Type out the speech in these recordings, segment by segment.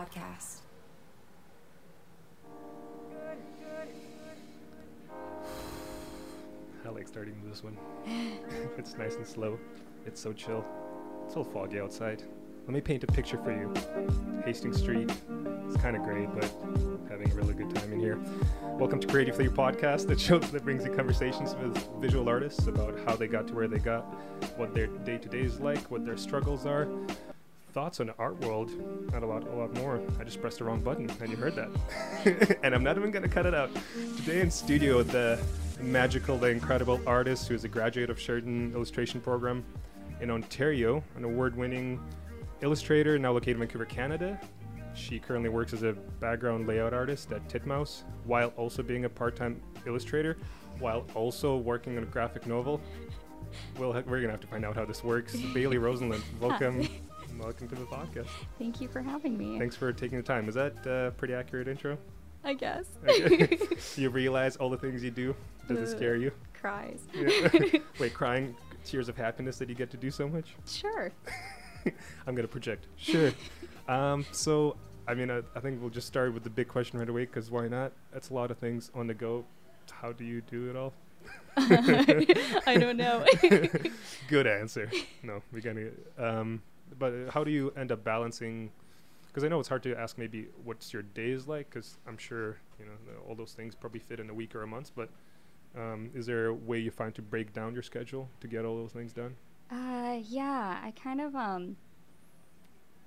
Podcast. I like starting this one. it's nice and slow. It's so chill. It's all foggy outside. Let me paint a picture for you. Hastings Street. It's kind of gray, but having a really good time in here. Welcome to Creative Theory Podcast, the show that brings you conversations with visual artists about how they got to where they got, what their day to day is like, what their struggles are, thoughts on the art world, and a lot, a lot more. I just pressed the wrong button, and you heard that. and I'm not even gonna cut it out. Today in studio, the magical, the incredible artist who is a graduate of Sheridan Illustration Program in Ontario, an award-winning illustrator now located in Vancouver, Canada. She currently works as a background layout artist at Titmouse, while also being a part-time illustrator, while also working on a graphic novel. Well, we're gonna have to find out how this works. Bailie Rosenlund, welcome, welcome to the podcast. Thank you for having me. Thanks for taking the time. Is that a pretty accurate intro? I guess. Okay. you realize all the things you do. Does it scare you? Cries. Yeah. Wait, crying tears of happiness that you get to do so much? Sure. I'm gonna project. Sure. um, so, I mean, I, I think we'll just start with the big question right away because why not? That's a lot of things on the go. How do you do it all? I don't know. Good answer. No, we're going to. Um, but how do you end up balancing? Because I know it's hard to ask maybe what's your days like, because I'm sure you know the, all those things probably fit in a week or a month. But um, is there a way you find to break down your schedule to get all those things done? uh, yeah, I kind of um.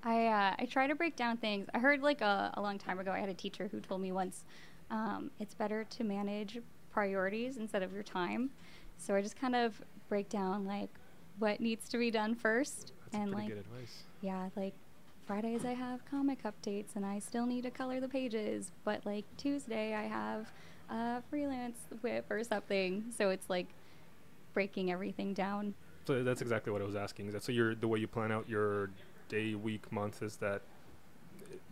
I uh, I try to break down things. I heard like a, a long time ago. I had a teacher who told me once, um, it's better to manage priorities instead of your time. So I just kind of break down like what needs to be done first, and like good advice. yeah, like Fridays I have comic updates and I still need to color the pages, but like Tuesday I have a freelance whip or something. So it's like breaking everything down. So that's exactly what I was asking. Is that so? You're the way you plan out your day, week, month is that?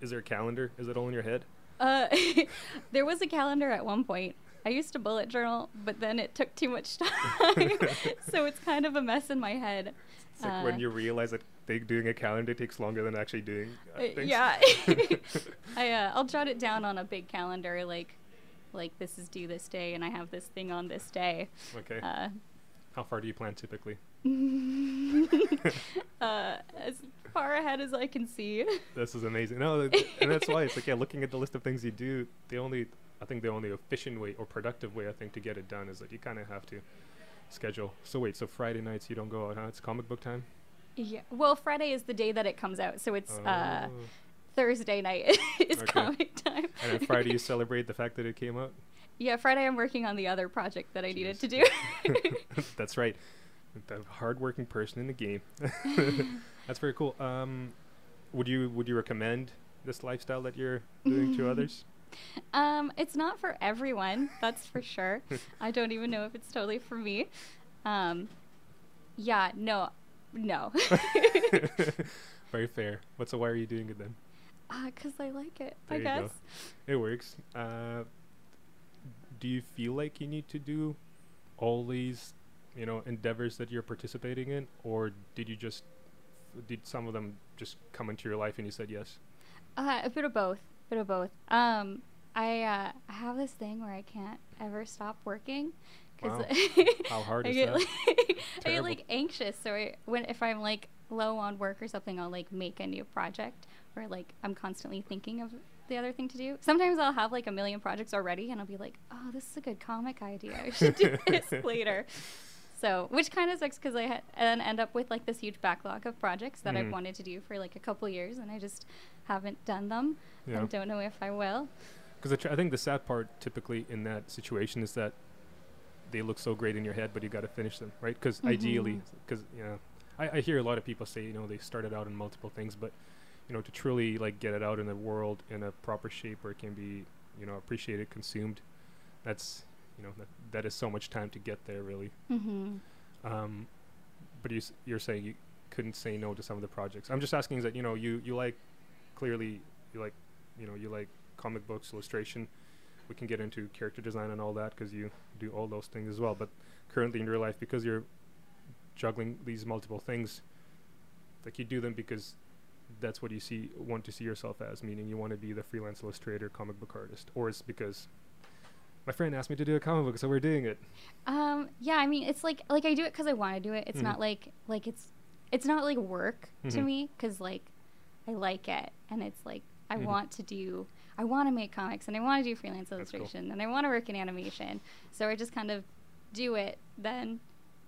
Is there a calendar? Is it all in your head? Uh, there was a calendar at one point. I used to bullet journal, but then it took too much time. so it's kind of a mess in my head. It's like Uh, when you realize that they, doing a calendar takes longer than actually doing uh, Uh, things. yeah. I uh, I'll jot it down on a big calendar like like this is due this day and I have this thing on this day. okay. Uh, How far do you plan typically? uh, as far ahead as I can see. This is amazing. No, th- and that's why it's like yeah, looking at the list of things you do, the only I think the only efficient way or productive way I think to get it done is that you kind of have to schedule. So wait, so Friday nights you don't go out, huh? It's comic book time. Yeah. Well, Friday is the day that it comes out, so it's uh, Oh. Thursday night is Okay. comic time. and then Friday you celebrate the fact that it came out. Yeah, Friday I'm working on the other project that I needed to do. That's right. The hardworking person in the game. That's very cool. Um, would you would you recommend this lifestyle that you're doing to others? Um, it's not for everyone, that's for sure. I don't even know if it's totally for me. Um, yeah, no, no. very fair. What's so why are you doing it then? Uh, cause I like it, There I guess. go. It works. Uh, do you feel like you need to do all these, you know, endeavors that you're participating in, or did you just did some of them just come into your life and you said yes? Uh, a bit of both. Bit of both. Um, I uh, have this thing where I can't ever stop working. 'cause Wow. How hard I is get that? like I get like anxious. So I, when if I'm like low on work or something, I'll like make a new project or like I'm constantly thinking of the other thing to do. Sometimes I'll have like a million projects already, and I'll be like, oh, this is a good comic idea. I should do this later. So, which kind of sucks because I ha- then end up with like this huge backlog of projects that Mhm. I've wanted to do for like a couple years, and I just haven't done them. Yeah. and don't know if I will. Because tr- I think the sad part typically in that situation is that they look so great in your head, but you got to finish them, right? Because ideally, Mhm. because you know, I, I hear a lot of people say, you know, they started out in multiple things, but you know, to truly like get it out in the world in a proper shape where it can be, you know, appreciated, consumed, that's, you know, that, that is so much time to get there, really. Mm-hmm. Um, but you, s- you're saying you couldn't say no to some of the projects. I'm just asking is that you know you you like clearly you like you know you like comic books, illustration. We can get into character design and all that because you do all those things as well. But currently in your life, because you're juggling these multiple things, like you do them because that's what you see want to see yourself as, meaning you want to be the freelance illustrator, comic book artist, or it's because my friend asked me to do a comic book, so we're doing it. Um, yeah, I mean, it's like like I do it because I want to do it. It's Mhm. not like like it's it's not like work to Mhm. me because like I like it and it's like I Mhm. want to do I want to make comics and I want to do freelance That's cool. illustration and I want to work in animation. So I just kind of do it then.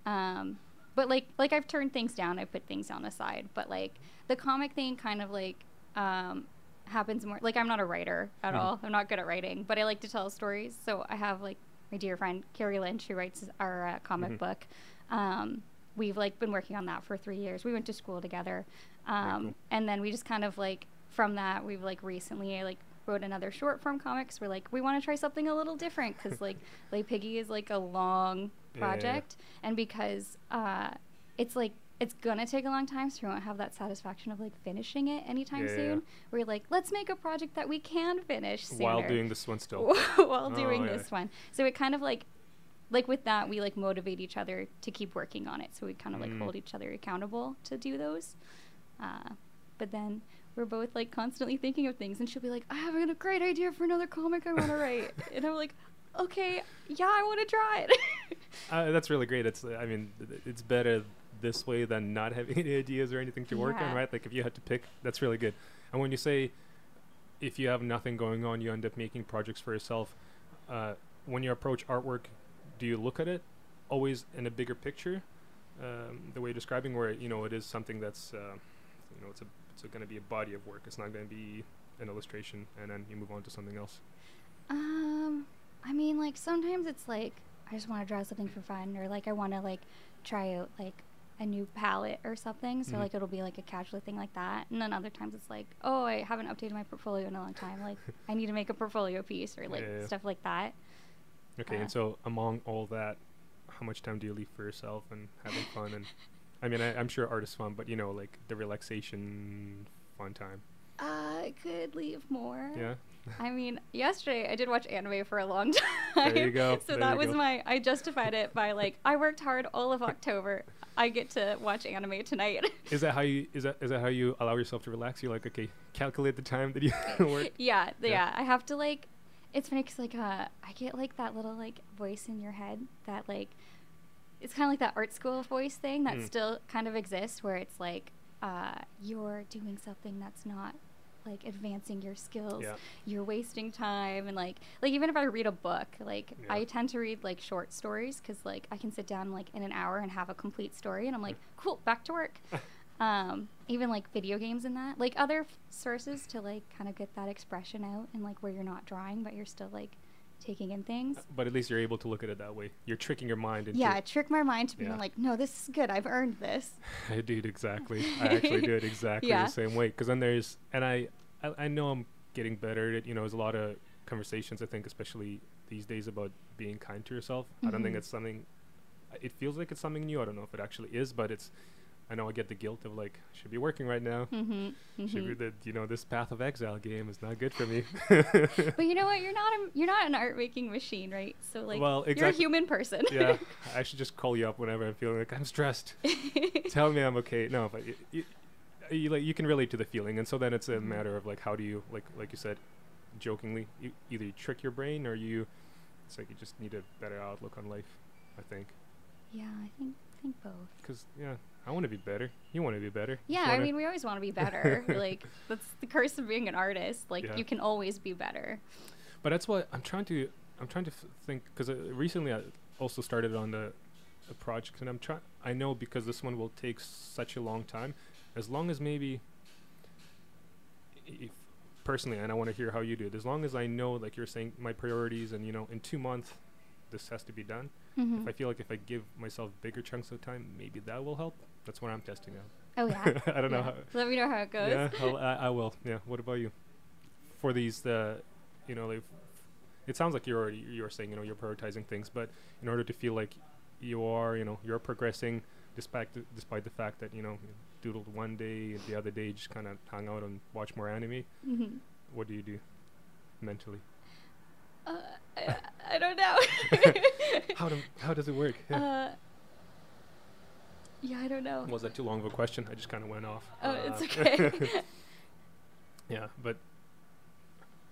Um, but like like I've turned things down. I put things on the side. But like the comic thing kind of like um, happens more. Like I'm not a writer at Mhm. all. I'm not good at writing, but I like to tell stories. So I have like my dear friend Carrie Lynch who writes our uh, comic Mhm. book. Um, we've like been working on that for three years. We went to school together, um, cool. and then we just kind of like from that we've like recently I like wrote another short form comics. We're like we want to try something a little different because like Le Piggy is like a long Yeah, yeah, project, and because uh, it's like it's gonna take a long time, so we won't have that satisfaction of like finishing it anytime Yeah, soon. We're like, let's make a project that we can finish sooner While doing this one still. while Oh, doing yeah. this one. So it kind of like like with that we like motivate each other to keep working on it. So we kind of like Mm. hold each other accountable to do those. Uh, but then we're both like constantly thinking of things and she'll be like, I have a great idea for another comic I want to write. and I'm like, okay, yeah, I want to try it. Uh, that's really great. It's I mean it's better this way than not having any ideas or anything to work on, right? Like if you had to pick, that's really good. And when you say if you have nothing going on, you end up making projects for yourself. Uh, when you approach artwork, do you look at it always in a bigger picture, um, the way you're describing, where you know it is something that's uh, you know it's a it's going to be a body of work. It's not going to be an illustration, and then you move on to something else. Um, I mean, like sometimes it's like I just want to draw something for fun, or like I want to like try out like a new palette or something. So Mhm. like it'll be like a casual thing like that. And then other times it's like, oh, I haven't updated my portfolio in a long time. Like I need to make a portfolio piece or like Yeah, yeah. stuff like that. Okay, Uh, and so among all that, how much time do you leave for yourself and having fun? And I mean, I, I'm sure art is fun, but you know, like the relaxation, fun time. I could leave more. Yeah. I mean, yesterday I did watch anime for a long time. There you go, So there that was go. my. I justified it by like I worked hard all of October. I get to watch anime tonight. Is that how you is that is that how you allow yourself to relax? You're like, okay, calculate the time that you work. yeah, Yeah. yeah. I have to like. It's funny because like uh, I get like that little like voice in your head that like, it's kind of like that art school voice thing that Mm. still kind of exists where it's like, uh, you're doing something that's not like advancing your skills. Yeah. You're wasting time and like like even if I read a book, like Yeah. I tend to read like short stories because like I can sit down like in an hour and have a complete story and I'm like, cool, back to work. um, even like video games and that, like other f- sources to like kind of get that expression out and like where you're not drawing but you're still like taking in things. But at least you're able to look at it that way. You're tricking your mind into. Yeah, trick my mind to Yeah. being like, no, this is good. I've earned this. I do it exactly. I actually do it exactly Yeah. the same way. Because then there's, and I, I, I know I'm getting better at it. You know, there's a lot of conversations. I think, especially these days, about being kind to yourself. I don't think Mhm. it's something. It feels like it's something new. I don't know if it actually is, but it's. I know I get the guilt of like, I should be working right now. Mm-hmm. Should be the, you know, this Path of Exile game is not good for me. But you know what? You're not a, you're not an art making machine, right? So like Well, you're a human person. yeah, I should just call you up whenever I'm feeling like I'm stressed. Tell me I'm okay. No, but you, you, you like you can relate to the feeling, and so then it's a Mhm. matter of like how do you like like you said, jokingly, you either you trick your brain or you, it's like you just need a better outlook on life. I think, yeah, I think I think both. because yeah, I want to be better. You want to be better. Yeah, I mean, we always want to be better. like that's the curse of being an artist. Like Yeah. you can always be better. But that's what I'm trying to. I'm trying to f- think because uh, recently I also started on the, project, and I'm trying. I know because this one will take such a long time. As long as maybe, if personally, and I want to hear how you do it. As long as I know, like you're saying, my priorities, and you know, in two months, this has to be done. Mhm. If I feel like if I give myself bigger chunks of time, maybe that will help. That's what I'm testing out. Oh yeah. I don't know how. Let me know how it goes. Yeah, I'll, I, I will. Yeah. What about you? For these, uh, you know, like, it sounds like you're already you're saying you know you're prioritizing things, but in order to feel like you are, you know, you're progressing, despite the, despite the fact that you know you doodled one day and the other day just kind of hung out and watch more anime. hmm What do you do mentally? Uh, I, I don't know. How do how does it work? Yeah. Uh, Yeah, I don't know. Was that too long of a question? I just kind of went off. Oh, it's Uh, okay. yeah, but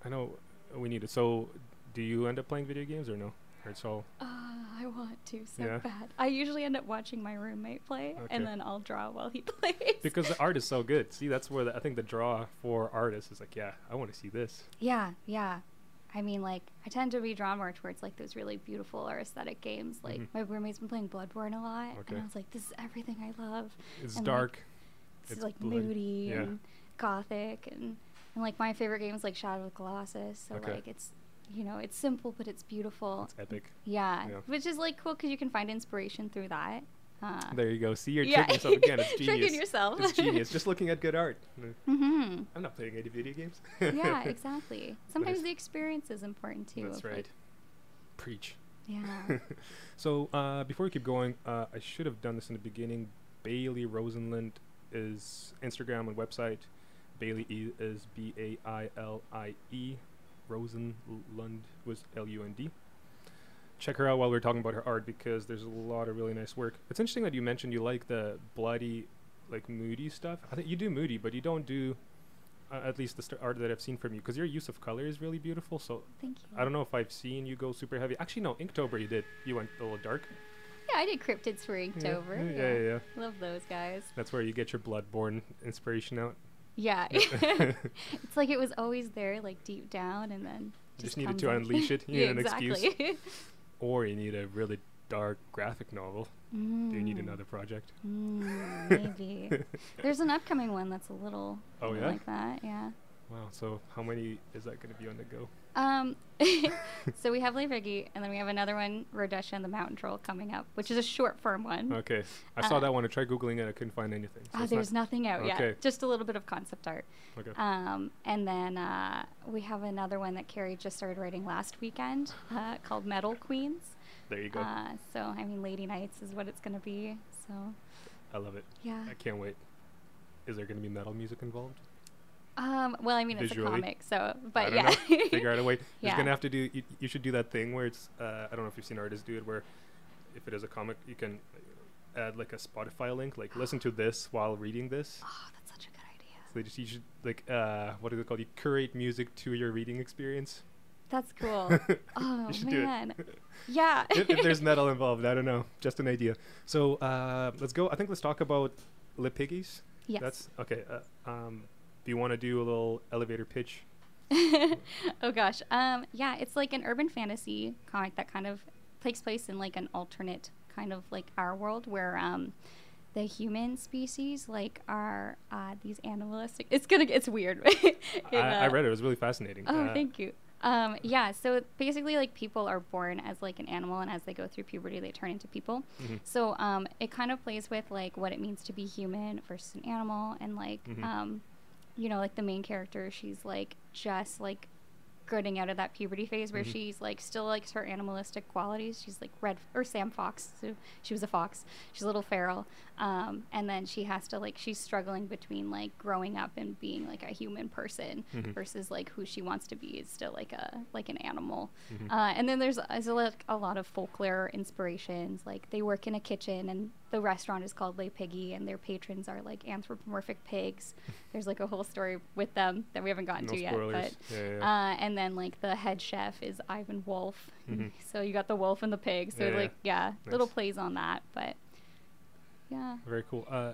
I know we need it. So, do you end up playing video games or no? Or it's all Uh, I want to so Yeah. bad. I usually end up watching my roommate play, Okay. and then I'll draw while he plays. because the art is so good. See, that's where the, I think the draw for artists is like, yeah, I want to see this. yeah, yeah. I mean, like, I tend to be drawn more towards like those really beautiful or aesthetic games. Like, Mhm. my roommate's been playing Bloodborne a lot, Okay. and I was like, this is everything I love. It's And, like, dark. It's, It's like bloody. moody Yeah. and gothic, and and like my favorite game is like Shadow of the Colossus. So Okay. like, it's you know, it's simple but it's beautiful. It's epic. Yeah, Yeah. which is like cool because you can find inspiration through that. Uh, There you go. See, you're yeah. tricking yourself again. It's genius. Tricking yourself. It's genius. Just looking at good art. Uh, hmm I'm not playing any video games. yeah, exactly. Sometimes Nice. the experience is important too. That's right. like- Preach. yeah. so uh, before we keep going, uh, I should have done this in the beginning. Bailie Rosenlund is Instagram and website. Bailie e- is B A I L I E. Rosenlund was L U N D. Check her out while we're talking about her art because there's a lot of really nice work. It's interesting that you mentioned you like the bloody, like moody stuff. I think you do moody, but you don't do, uh, at least the st- art that I've seen from you, because your use of color is really beautiful. So Thank you. I don't know if I've seen you go super heavy. Actually, no, Inktober you did. You went a little dark. Yeah, I did cryptids for Inktober. Yeah, yeah, yeah. yeah. Love those guys. That's where you get your Bloodborne inspiration out. Yeah. it's like it was always there, like deep down, and then just, just needed to unleash it. You yeah, need an excuse. exactly. Or you need a really dark graphic novel. Do you need another project? Mm, maybe. There's an upcoming one that's a little Oh, yeah? like that. Yeah. Wow. So how many is that going to be on the go? Um, so we have Le Piggy, and then we have another one, Rodesha and the Mountain Troll, coming up, which is a short form one. Okay. I saw Uh, that one. I tried googling it. I couldn't find anything. So it's there's not, nothing out Okay. yet. Just a little bit of concept art. Okay. Um, and then uh, we have another one that Carrie just started writing last weekend uh, called Metal Queens. there you go. Uh, so, I mean, Lady Nights is what it's going to be. So, I love it. yeah. I can't wait. Is there going to be metal music involved? Um, well, I mean, it's a comic, so, but yeah. Figure out a way. You're Yeah. gonna have to do. You, you should do that thing where it's. Uh, I don't know if you've seen artists do it, where if it is a comic, you can add like a Spotify link, like listen to this while reading this. Oh, that's such a good idea. So they just you should like uh, what is it called? You curate music to your reading experience. That's cool. oh, You should do it. man. Yeah. if, if there's metal involved, I don't know. Just an idea. So uh, let's go. I think let's talk about Le Piggies. yes. That's okay. Uh, um, do you want to do a little elevator pitch? oh gosh. Um yeah, it's like an urban fantasy comic that kind of takes place in like an alternate kind of like our world where um the human species like are uh these animalistic it's gonna it's weird It, I, I uh, read it. It was really fascinating. oh Uh, thank you um yeah so basically like people are born as like an animal and as they go through puberty they turn into people mhm. so um, it kind of plays with like what it means to be human versus an animal, and like Mhm. um, you know, like the main character, she's like just like getting out of that puberty phase where Mhm. she's like still likes her animalistic qualities. She's like red or Sam Fox, so she was a fox. She's a little feral, um, and then she has to like she's struggling between like growing up and being like a human person Mhm. versus like who she wants to be is still like a like an animal. Mhm. Uh, and then there's, there's lot, a lot of folklore inspirations. Like they work in a kitchen, and the restaurant is called Le Piggy, and their patrons are like anthropomorphic pigs. there's like a whole story with them that we haven't gotten No to yet. But Yeah, yeah, uh, and then like the head chef is Ivan Wolf. Mhm. So you got the wolf and the pig. So Yeah, like yeah, little Nice. plays on that. But yeah, Very cool. Uh,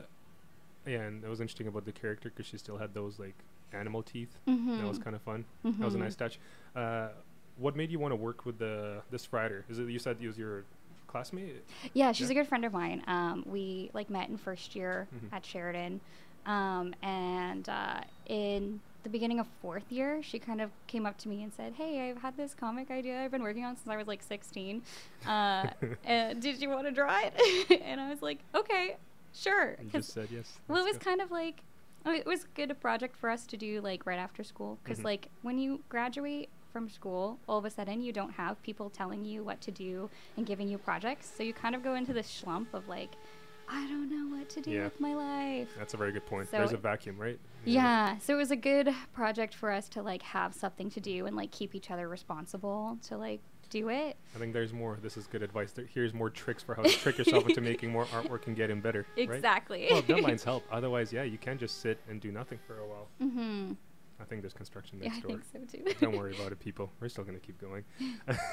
yeah, and it was interesting about the character because she still had those like animal teeth. mm-hmm. That was kind of fun. That was a nice touch. Uh, what made you want to work with the this writer? Is it you said he was your classmate? Yeah, she's Yeah. a good friend of mine. Um, we like met in first year Mhm. at Sheridan, um, and uh, in the beginning of fourth year, she kind of came up to me and said, "Hey, I've had this comic idea I've been working on since I was like 16. Uh, and did you want to draw it?" and I was like, "Okay, sure." You just said yes. well, it was go. kind of like mean, it was good a project for us to do like right after school because Mhm. like when you graduate from school, all of a sudden you don't have people telling you what to do and giving you projects, so you kind of go into this slump of like I don't know what to do Yeah. with my life. That's a very good point. So There's a vacuum, right? Yeah, so it was a good project for us to like have something to do and like keep each other responsible to like do it. I think there's more. This is good advice. There, here's more tricks for how to trick yourself into making more artwork and getting better. Right? Exactly. Well, deadlines help. Otherwise, yeah, you can't just sit and do nothing for a while. mm-hmm. I think there's construction next Yeah, next I door. think so too. Don't worry about it, people. We're still going to keep going.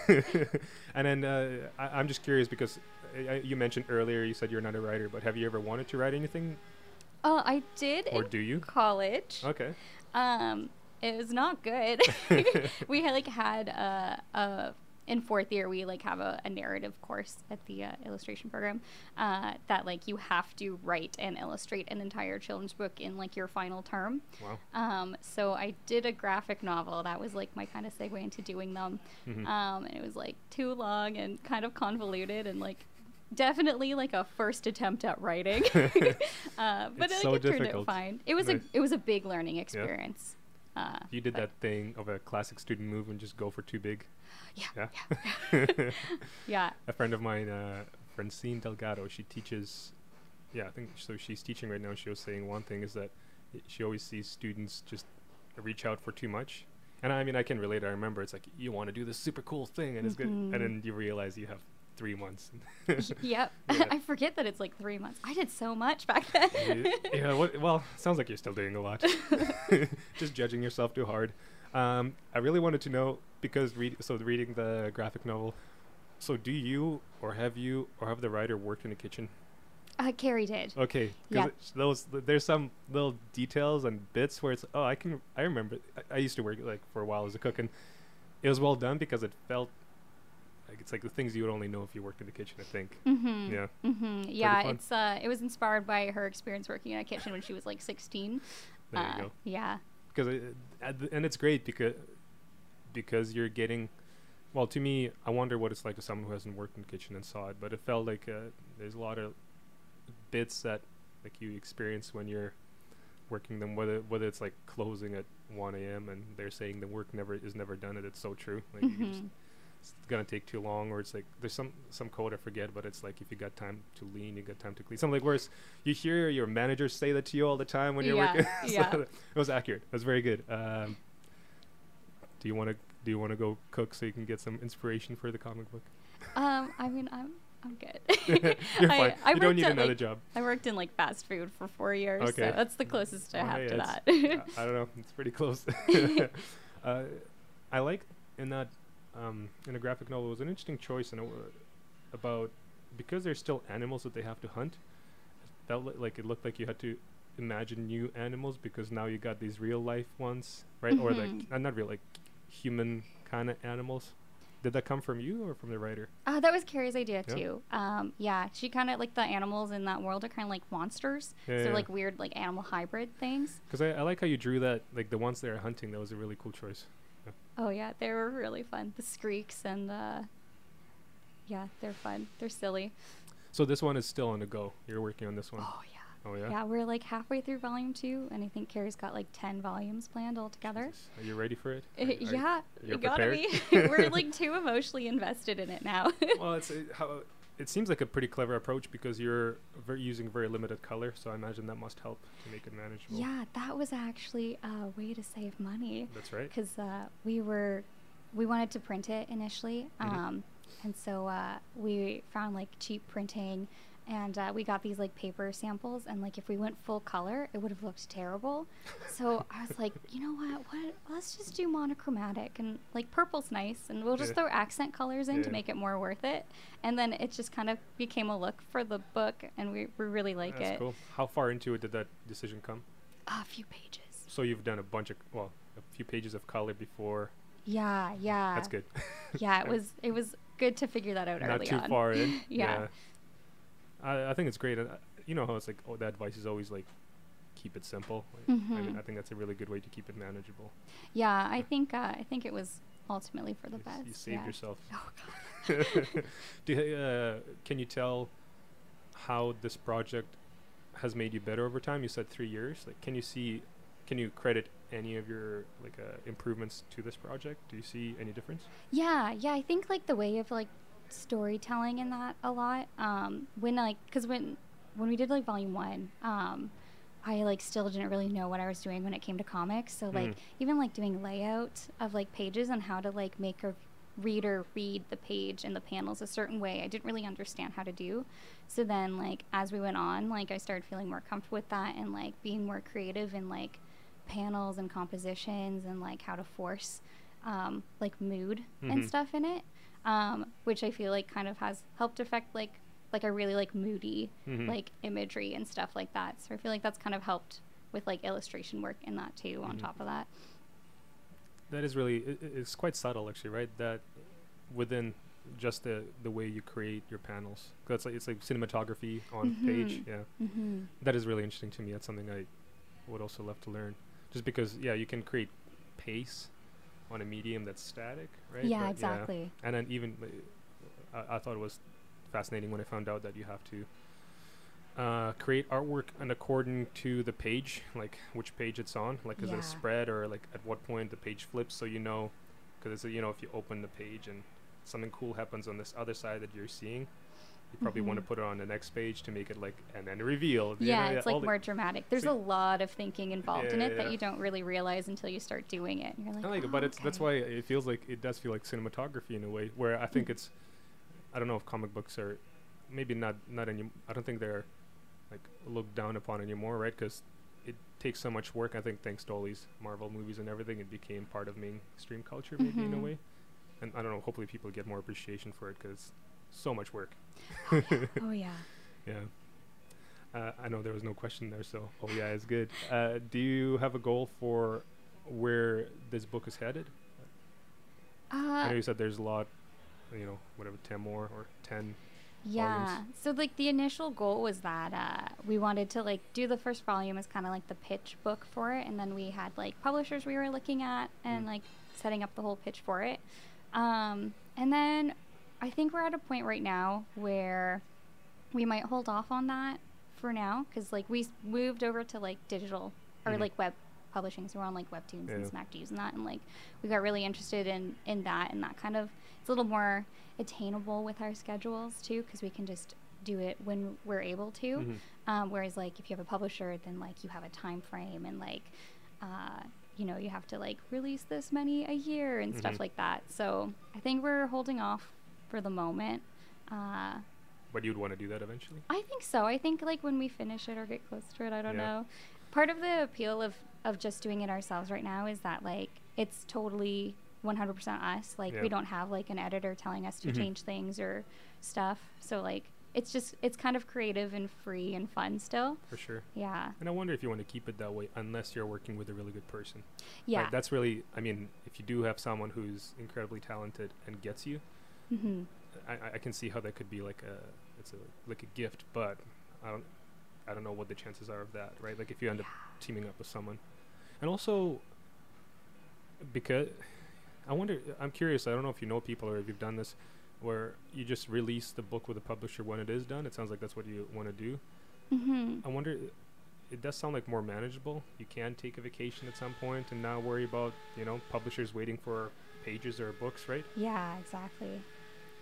and then uh, I, I'm just curious because uh, you mentioned earlier you said you're not a writer, but have you ever wanted to write anything, Oh, I did or in do you? college. Okay. Um, it was not good. we had like had a, a in fourth year we like have a, a narrative course at the uh, illustration program uh, that like you have to write and illustrate an entire children's book in like your final term. Wow. Um, so I did a graphic novel. That was like my kind of segue into doing them. Mhm. Um, and it was like too long and kind of convoluted and like definitely like a first attempt at writing. uh, but It's like, so it turned difficult. out fine. It was Nice. a it was a big learning experience. Uh, You did that thing of a classic student move and just go for too big. Yeah. Yeah. Yeah. yeah. a friend of mine, uh, Francine Delgado, she teaches. Yeah, I think so. She's teaching right now. She was saying one thing is that she always sees students just reach out for too much. And I mean, I can relate. I remember it's like you want to do this super cool thing, and it's good, and Mhm. then you realize you have three months. Yep. Yeah. I forget that it's like three months. I did so much back then. Yeah. What, well, sounds like you're still doing a lot. just judging yourself too hard. Um, I really wanted to know because read so reading the graphic novel. So do you or have you or have the writer worked in the kitchen? uh, Carrie did. Okay, Yeah. because those th- there's some little details and bits where it's oh I can I remember I, I used to work like for a while as a cook and it was well done because it felt like it's like the things you would only know if you worked in the kitchen I think Mm-hmm. yeah Mm-hmm. Yeah, it's uh, it was inspired by her experience working in a kitchen when she was like 16. there uh, you go Yeah. because it, and it's great because because you're getting well to me I wonder what it's like to someone who hasn't worked in the kitchen and saw it but it felt like uh, there's a lot of bits that like you experience when you're working them whether whether it's like closing at 1 a.m and they're saying the work never is never done and it's so true. Like you just, it's gonna take too long or it's like there's some some code I forget but it's like if you got time to lean you got time to clean. Something like worse you hear your managers say that to you all the time when you're Yeah, working. So yeah. it was accurate. It was very good. Um, do you want to do you want to go cook so you can get some inspiration for the comic book Um, I mean, I'm I'm good. you're I, fine I you don't need another like, job I worked in like fast food for four years, Okay. so that's the closest I Well, have hey, to that. I, I don't know it's pretty close uh, I like in that um, in a graphic novel it was an interesting choice and about because there's still animals that they have to hunt it felt li- like it looked like you had to imagine new animals because now you got these real life ones right or like Mhm. uh, not real like human kind of animals did that come from you or from the writer Uh, that was Carrie's idea Yeah. too. Um, yeah, she kind of like the animals in that world are kind of like monsters. Yeah, so they're yeah. like weird, like animal hybrid things. because I, I like how you drew that like the ones they're hunting that was a really cool choice Oh yeah, they were really fun. The screeks and uh, yeah, they're fun. They're silly. so this one is still on the go you're working on this one. Oh yeah. Oh yeah Yeah, we're like halfway through volume two, and I think Carrie's got like ten volumes planned altogether. Jesus. are you ready for it Uh, Are- are- yeah, we gotta be. we're like too emotionally invested in it now. well, it's uh, how it seems like a pretty clever approach because you're ver- using very limited color, so I imagine that must help to make it manageable. yeah, that was actually a way to save money that's right. because uh, we were we wanted to print it initially, Mhm. um, and so uh, we found like cheap printing. And uh, we got these like paper samples, and like if we went full color, it would have looked terrible. So I was like, you know what? What? Let's just do monochromatic, and like purple's nice, and we'll just Yeah. throw accent colors in Yeah. to make it more worth it. And then it just kind of became a look for the book, and we, we really like that's it. cool. How far into it did that decision come? A few pages. So you've done a bunch of well, a few pages of color before. Yeah, yeah. That's good. Yeah, it was it was good to figure that out Not early too on. far in. Yeah. I, I think it's great. uh, You know how it's like, oh, that advice is always like, keep it simple. Like, I mean, Mhm. I think that's a really good way to keep it manageable. Yeah, I think uh, I think it was ultimately for the You s- best. You saved yeah. yourself. Oh god. Do you, uh, can you tell how this project has made you better over time? You said three years. Like, can you see? Can you credit any of your like uh, improvements to this project? Do you see any difference? Yeah, yeah. I think like the way of like storytelling in that a lot. Um, when like, cause when when we did like volume one, um, I like still didn't really know what I was doing when it came to comics. So like Mhm. even like doing layout of like pages and how to like make a reader read the page and the panels a certain way, I didn't really understand how to do. So then like as we went on, like I started feeling more comfortable with that and like being more creative in like panels and compositions and like how to force um, like mood and Mhm. stuff in it, um, which I feel like kind of has helped affect like like a really like moody Mhm. like imagery and stuff like that. So I feel like that's kind of helped with like illustration work in that too. On Mhm. top of that, That is really i- i- it's quite subtle actually, right? That within just the the way you create your panels. That's like it's like cinematography on page. Mhm. Yeah, mm-hmm. that is really interesting to me. That's something I would also love to learn. Just because, yeah, you can create pace on a medium that's static, right? yeah, But exactly. And then even like, I, I thought it was fascinating when I found out that you have to uh, create artwork and according to the page, like which page it's on, like is it a spread or like at what point the page flips, so you know, because you know if you open the page and something cool happens on this other side that you're seeing, you probably want to put it on the next page to make it like and then reveal. Yeah, know, it's like the- more dramatic. There's so a lot of thinking involved in Yeah, it that you don't really realize until you start doing it. And you're like, I like it, "Oh, but it's that's why it feels like it does feel like cinematography in a way. Where I think Mm. it's, I don't know if comic books are, maybe not not any. I don't think they're, like looked down upon anymore, right? Because it takes so much work. I think thanks to all these Marvel movies and everything, it became part of mainstream culture, maybe in a Mhm. way. And I don't know. Hopefully, people get more appreciation for it because so much work. Oh yeah. Yeah. Uh, I know there was no question there, so oh yeah, it's good. Uh, do you have a goal for where this book is headed? I Uh, know you said there's a lot, you know, whatever, 10 more or 10. Yeah. So like the initial goal was that uh, we wanted to like do the first volume as kind of like the pitch book for it, and then we had like publishers we were looking at and Mm. like setting up the whole pitch for it. Um, and then I think we're at a point right now where we might hold off on that for now because like we moved over to like digital or Mhm. like web publishing so we're on like webtoons and Yeah. Smack Jeeves and that and like we got really interested in in that and that kind of it's a little more attainable with our schedules too because we can just do it when we're able to Mhm. um, whereas like if you have a publisher then like you have a time frame and like uh, you know you have to like release this many a year and Mhm. stuff like that so i think we're holding off for the moment uh, But you'd want to do that eventually? I think so. I think like when we finish it or get close to it, I don't Yeah. know. Part of the appeal of of just doing it ourselves right now is that like it's totally 100% us. Like Yeah. we don't have like an editor telling us to Mhm. change things or stuff. So like it's just it's kind of creative and free and fun still. For sure. Yeah. And I wonder if you want to keep it that way unless you're working with a really good person. Yeah. Like, that's really, I mean, if you do have someone who's incredibly talented and gets you, hmm I, I- can see how that could be like a, it's a, like a gift, but I don't, I don't know what the chances are of that, right? Like if you end up teaming up with someone. And also, because I wonder, I'm curious, I don't know if you know people or if you've done this, where you just release the book with a publisher when it is done. It sounds like that's what you want to do. hmm I wonder, it does sound like more manageable. You can take a vacation at some point and not worry about, you know, publishers waiting for pages or books, right? Yeah, exactly.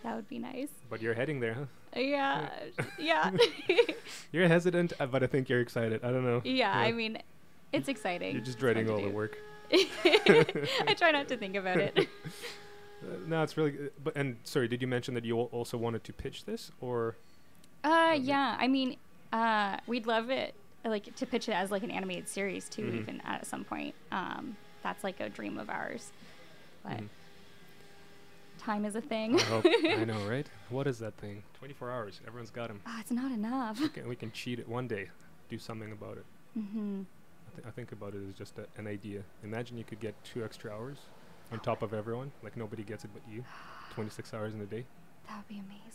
That would be nice. But you're heading there, huh? Yeah. yeah. You're hesitant, uh, but I think you're excited. I don't know. yeah, I mean it's exciting. You're just dreading all the work. I try not to think about it. Uh, no, it's really. Good. But and sorry, did you mention that you also wanted to pitch this, or Uh, yeah. I mean, uh, we'd love it, like to pitch it as like an animated series too, Mhm. even at some point. Um, that's like a dream of ours, but Mhm. Time is a thing. I, hope, I know, right? What is that thing? 24 hours. Everyone's got them. Ah, it's not enough. We can, we can cheat it one day. Do something about it. hmm I, th- I think about it as just a, an idea. Imagine you could get two extra hours on top of everyone. Like nobody gets it but you. 26 hours in a day. That would be amazing.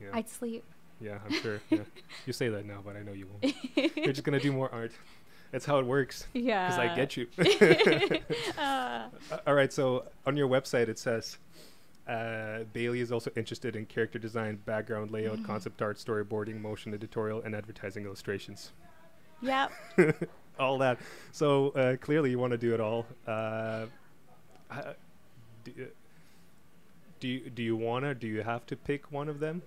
Yeah. I'd sleep. yeah, I'm sure. Yeah. You say that now, but I know you won't. You're just gonna do more art. That's how it works. yeah. Because I get you. Uh, all right. So on your website it says uh, Bailie is also interested in character design, background layout, Mhm. concept art, storyboarding, motion editorial, and advertising illustrations. yep. all that. So uh, clearly you want to do it all. Uh, uh, do, do you do you wanna? Do you have to pick one of them?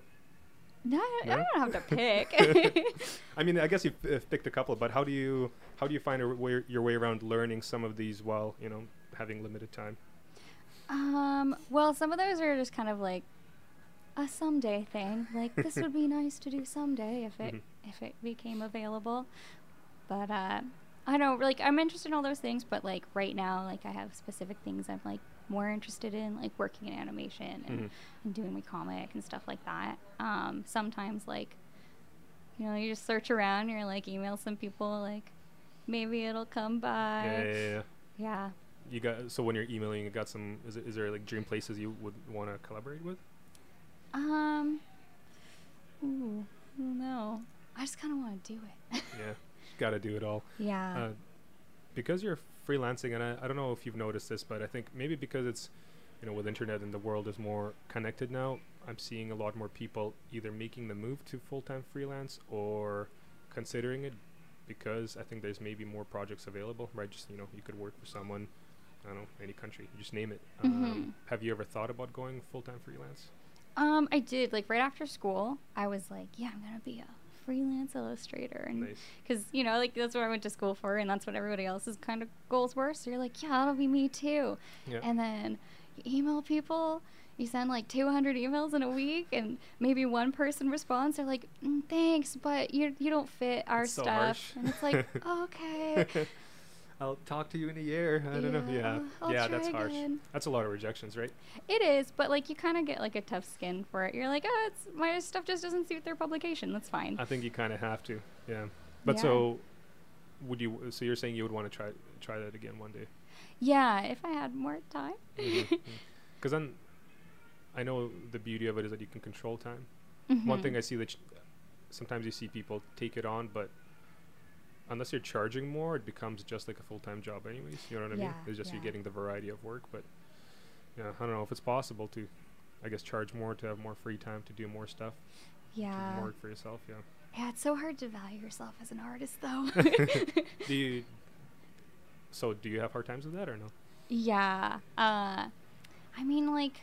No, I don't have to pick. I mean, I guess you've uh, picked a couple, but how do you how do you find a way, your way around learning some of these while you know having limited time? Um, well, some of those are just kind of like a someday thing. Like this would be nice to do someday if it Mhm. if it became available. But uh, I don't like I'm interested in all those things, but like right now, like I have specific things I'm like more interested in, like working in animation and, Mhm. and doing my comic and stuff like that. Um, sometimes like you know you just search around, you're like email some people, like maybe it'll come by. yeah, yeah, yeah. Yeah. You got so when you're emailing, you got some. Is, it, is there like dream places you would want to collaborate with? Um. Ooh, I. I just kind of want to do it. yeah, got to do it all. yeah. Uh, because you're freelancing, and I, I don't know if you've noticed this, but I think maybe because it's, you know, with internet and the world is more connected now, I'm seeing a lot more people either making the move to full time freelance or considering it because I think there's maybe more projects available, right? Just, you know, you could work for someone, I don't know, any country, you just name it. Mhm. Um, have you ever thought about going full time freelance? Um, I did like right after school. I was like, yeah, I'm gonna be a freelance illustrator, and Nice. because you know, like that's what I went to school for, and that's what everybody else's kind of goals were. So you're like, yeah, that'll be me too. Yeah. And then you email people. You send like 200 emails in a week, and maybe one person responds. They're like, mm, "Thanks, but you you don't fit our It's so stuff." harsh. And it's like, okay, I'll talk to you in a year. I don't know. Yeah, Yeah. I'll yeah, that's harsh. again. That's a lot of rejections, right? It is, but like you kind of get like a tough skin for it. You're like, oh, it's my stuff just doesn't suit their publication. That's fine. I think you kind of have to. Yeah. But Yeah. so, would you? So you're saying you would want to try try that again one day? yeah, if I had more time. Because then, I know the beauty of it is that you can control time. One Mhm. thing I see that ch- sometimes you see people take it on, but unless you're charging more, it becomes just like a full time job, anyways. You know what I mean? It's just you're getting the variety of work, but yeah, I don't know if it's possible to, I guess, charge more to have more free time to do more stuff, yeah. more work for yourself. Yeah. Yeah, it's so hard to value yourself as an artist, though. do you? So do you have hard times with that or no? yeah. Uh, I mean, like,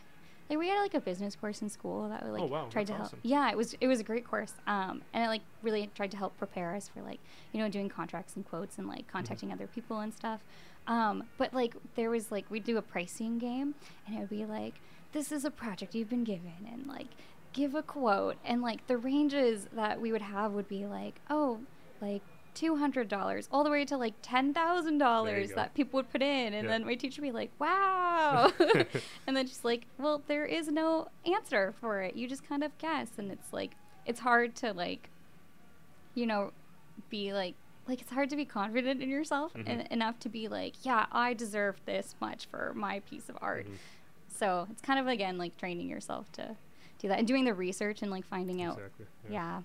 like we had like a business course in school that we like Oh, wow, tried to help. awesome. Yeah, it was it was a great course. Um, and it like really tried to help prepare us for like you know doing contracts and quotes and Mm-hmm. like contacting other people and stuff. Um, but like there was like we'd do a pricing game and it would be like this is a project you've been given and like give a quote and like the ranges that we would have would be like oh like two hundred dollars all the way to like ten thousand dollars that people would put in and Yeah. then my teacher would be like wow and then just like well there is no answer for it you just kind of guess and it's like it's hard to like you know be like like it's hard to be confident in yourself Mhm. and enough to be like yeah i deserve this much for my piece of art Mhm. so it's kind of again like training yourself to do that and doing the research and like finding out Exactly. yeah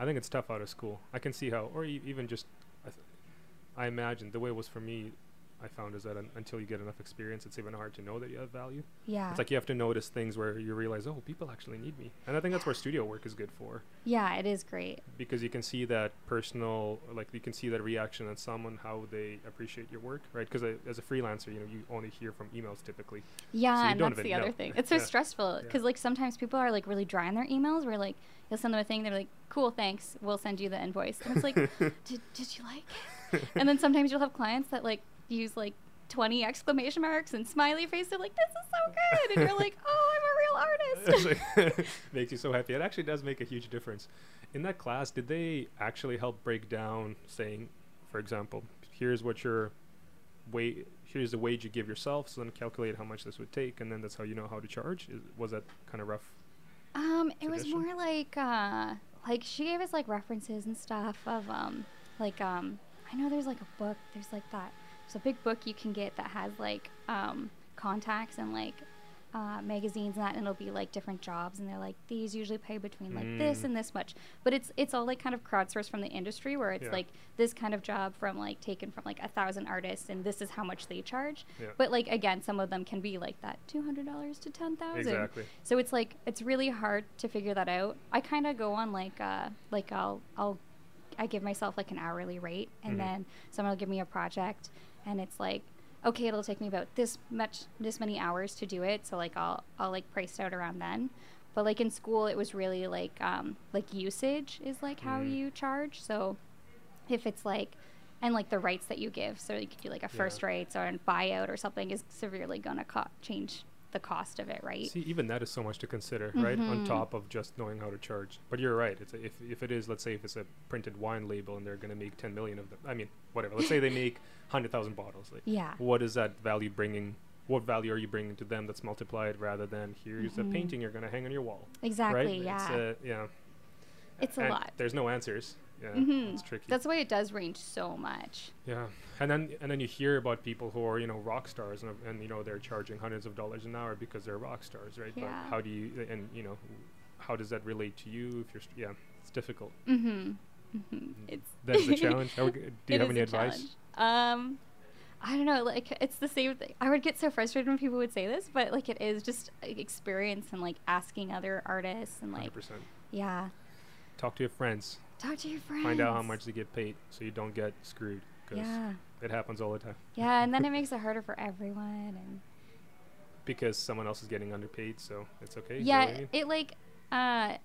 I think it's tough out of school. I can see how, or e- even just, I, I imagine the way it was for me. I found is that un- until you get enough experience, it's even hard to know that you have value. yeah It's like you have to notice things where you realize, oh, people actually need me, and I think that's where studio work is good for, yeah it is great because you can see that personal, like you can see that reaction on someone how they appreciate your work, right? Because as a freelancer, you know, you only hear from emails typically. Yeah, So and that's the other know. thing. It's so Yeah. stressful Yeah. because like sometimes people are like really dry in their emails. Where like you'll send them a thing, they're like, "Cool, thanks, we'll send you the invoice," and it's like, "Did did you like it?" And then sometimes you'll have clients that like use like twenty exclamation marks and smiley face. They're like, "This is so good," and you're like, "Oh, I'm a real artist." like- makes you so happy. It actually does make a huge difference. In that class, did they actually help break down, saying, for example, here's what your wage, here's the wage you give yourself, so then calculate how much this would take, and then that's how you know how to charge. Is, was that kind of rough? Um, it was more like uh like she gave us like references and stuff of um like um I know there's like a book, there's like that there's a big book you can get that has like um contacts and like uh, magazines and that and it'll be like different jobs and they're like these usually pay between like this Mm. and this much but it's it's all like kind of crowdsourced from the industry where it's Yeah. like this kind of job from like taken from like a thousand artists and this is how much they charge Yeah. but like again some of them can be like that $200 to 10000 Exactly. so it's like it's really hard to figure that out. I kind of go on like uh like I'll I'll I give myself like an hourly rate and Mhm. then someone will give me a project and it's like okay, it'll take me about this much this many hours to do it. So like I'll I'll like price out around then. But like in school, it was really like um, like usage is like how Mm. you charge. So if it's like and like the rights that you give, so you could do like a Yeah. first rights or a buyout or something is severely gonna co- change the cost of it, right? See, even that is so much to consider, right? On Mhm. top of just knowing how to charge. But you're right. It's a, if if it is, let's say, if it's a printed wine label and they're going to make 10 million of them. I mean, whatever. Let's say they make 100,000 bottles. Like, Yeah. what is that value bringing? What value are you bringing to them that's multiplied rather than here's a Mhm. painting you're going to hang on your wall, Exactly. right? Yeah. It's, uh, yeah. It's a And lot. There's no answers. Yeah, Mhm. it's tricky. That's why it does range so much. Yeah, and then and then you hear about people who are you know rock stars and, and you know they're charging hundreds of dollars an hour because they're rock stars, right? Yeah. But how do you and you know how does that relate to you if you're st- yeah it's difficult. Mm-hmm. Mm-hmm. It's That's the challenge. Do you have any advice? challenge. Um, I don't know. Like it's the same thing. I would get so frustrated when people would say this, but like it is just like, experience and like asking other artists and like Hundred percent. yeah, Talk to your friends. Talk to your friends. Find out how much they get paid so you don't get screwed because Yeah, it happens all the time. yeah, and then it makes it harder for everyone. And Because someone else is getting underpaid, so it's okay. yeah, you mean? it like uh,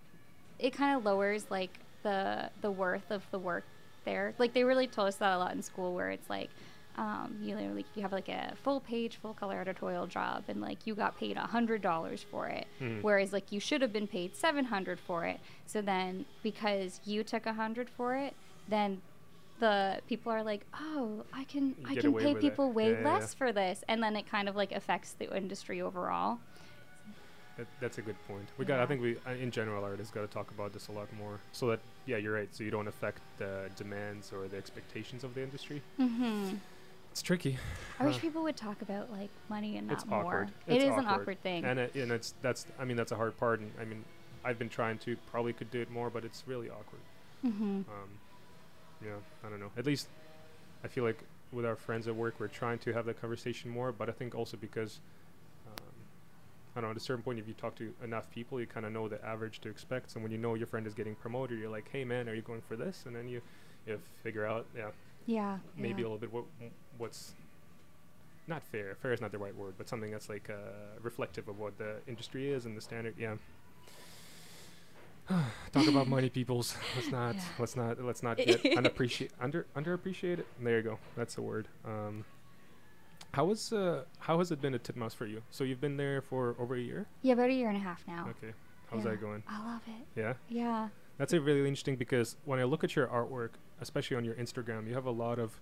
it kind of lowers like the the worth of the work there. Like they really told us that a lot in school, where it's like. Um, you know, like you have like a full page, full color editorial job, and like you got paid a hundred dollars for it, Mhm. whereas like you should have been paid 700 for it so then because you took a hundred for it then the people are like oh i can You i can pay with it. people way Yeah, yeah, less for this and then it kind of like affects the industry overall That, that's a good point. We got. I think we, uh, in general, artists got to talk about this a lot more, so that yeah, you're right. So you don't affect the demands or the expectations of the industry. mm-hmm. It's tricky, i wish people would talk about like money and not It's more awkward. It It's is an awkward. awkward thing and it, and it's that's. I mean, that's a hard part. And I mean, I've been trying to probably could do it more, but it's really awkward. mm-hmm. Um, yeah, I don't know. At least I feel like with our friends at work, we're trying to have that conversation more. But I think also because um, I don't know. At a certain point, if you talk to enough people, you kind of know the average to expect. So when you know your friend is getting promoted, you're like, "Hey, man, are you going for this?" And then you you figure out, yeah, yeah maybe yeah. a little bit what what's not fair. Fair is not the right word, but something that's like uh, reflective of what the industry is and the standard. Yeah. Talk about money, peoples. Let's not. Yeah. Let's not. Let's not get unappreciate under underappreciated. There you go. That's the word. Um, how was uh, how has it been at Titmouse for you? So you've been there for over a year. yeah about a year and a half now Okay. How's Yeah. that going? i love it Yeah. yeah That's a really interesting because when I look at your artwork, especially on your Instagram, you have a lot of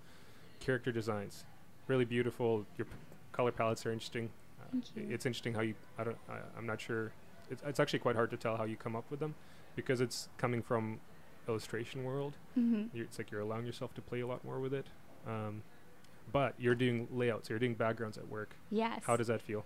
character designs, really beautiful. Your p- color palettes are interesting. Uh, Thank i- you. It's interesting how you. I don't. I, I'm not sure. It's, it's actually quite hard to tell how you come up with them, because it's coming from illustration world. mm-hmm. You're, it's like you're allowing yourself to play a lot more with it. Um, but you're doing layouts. You're doing backgrounds at work. yes How does that feel?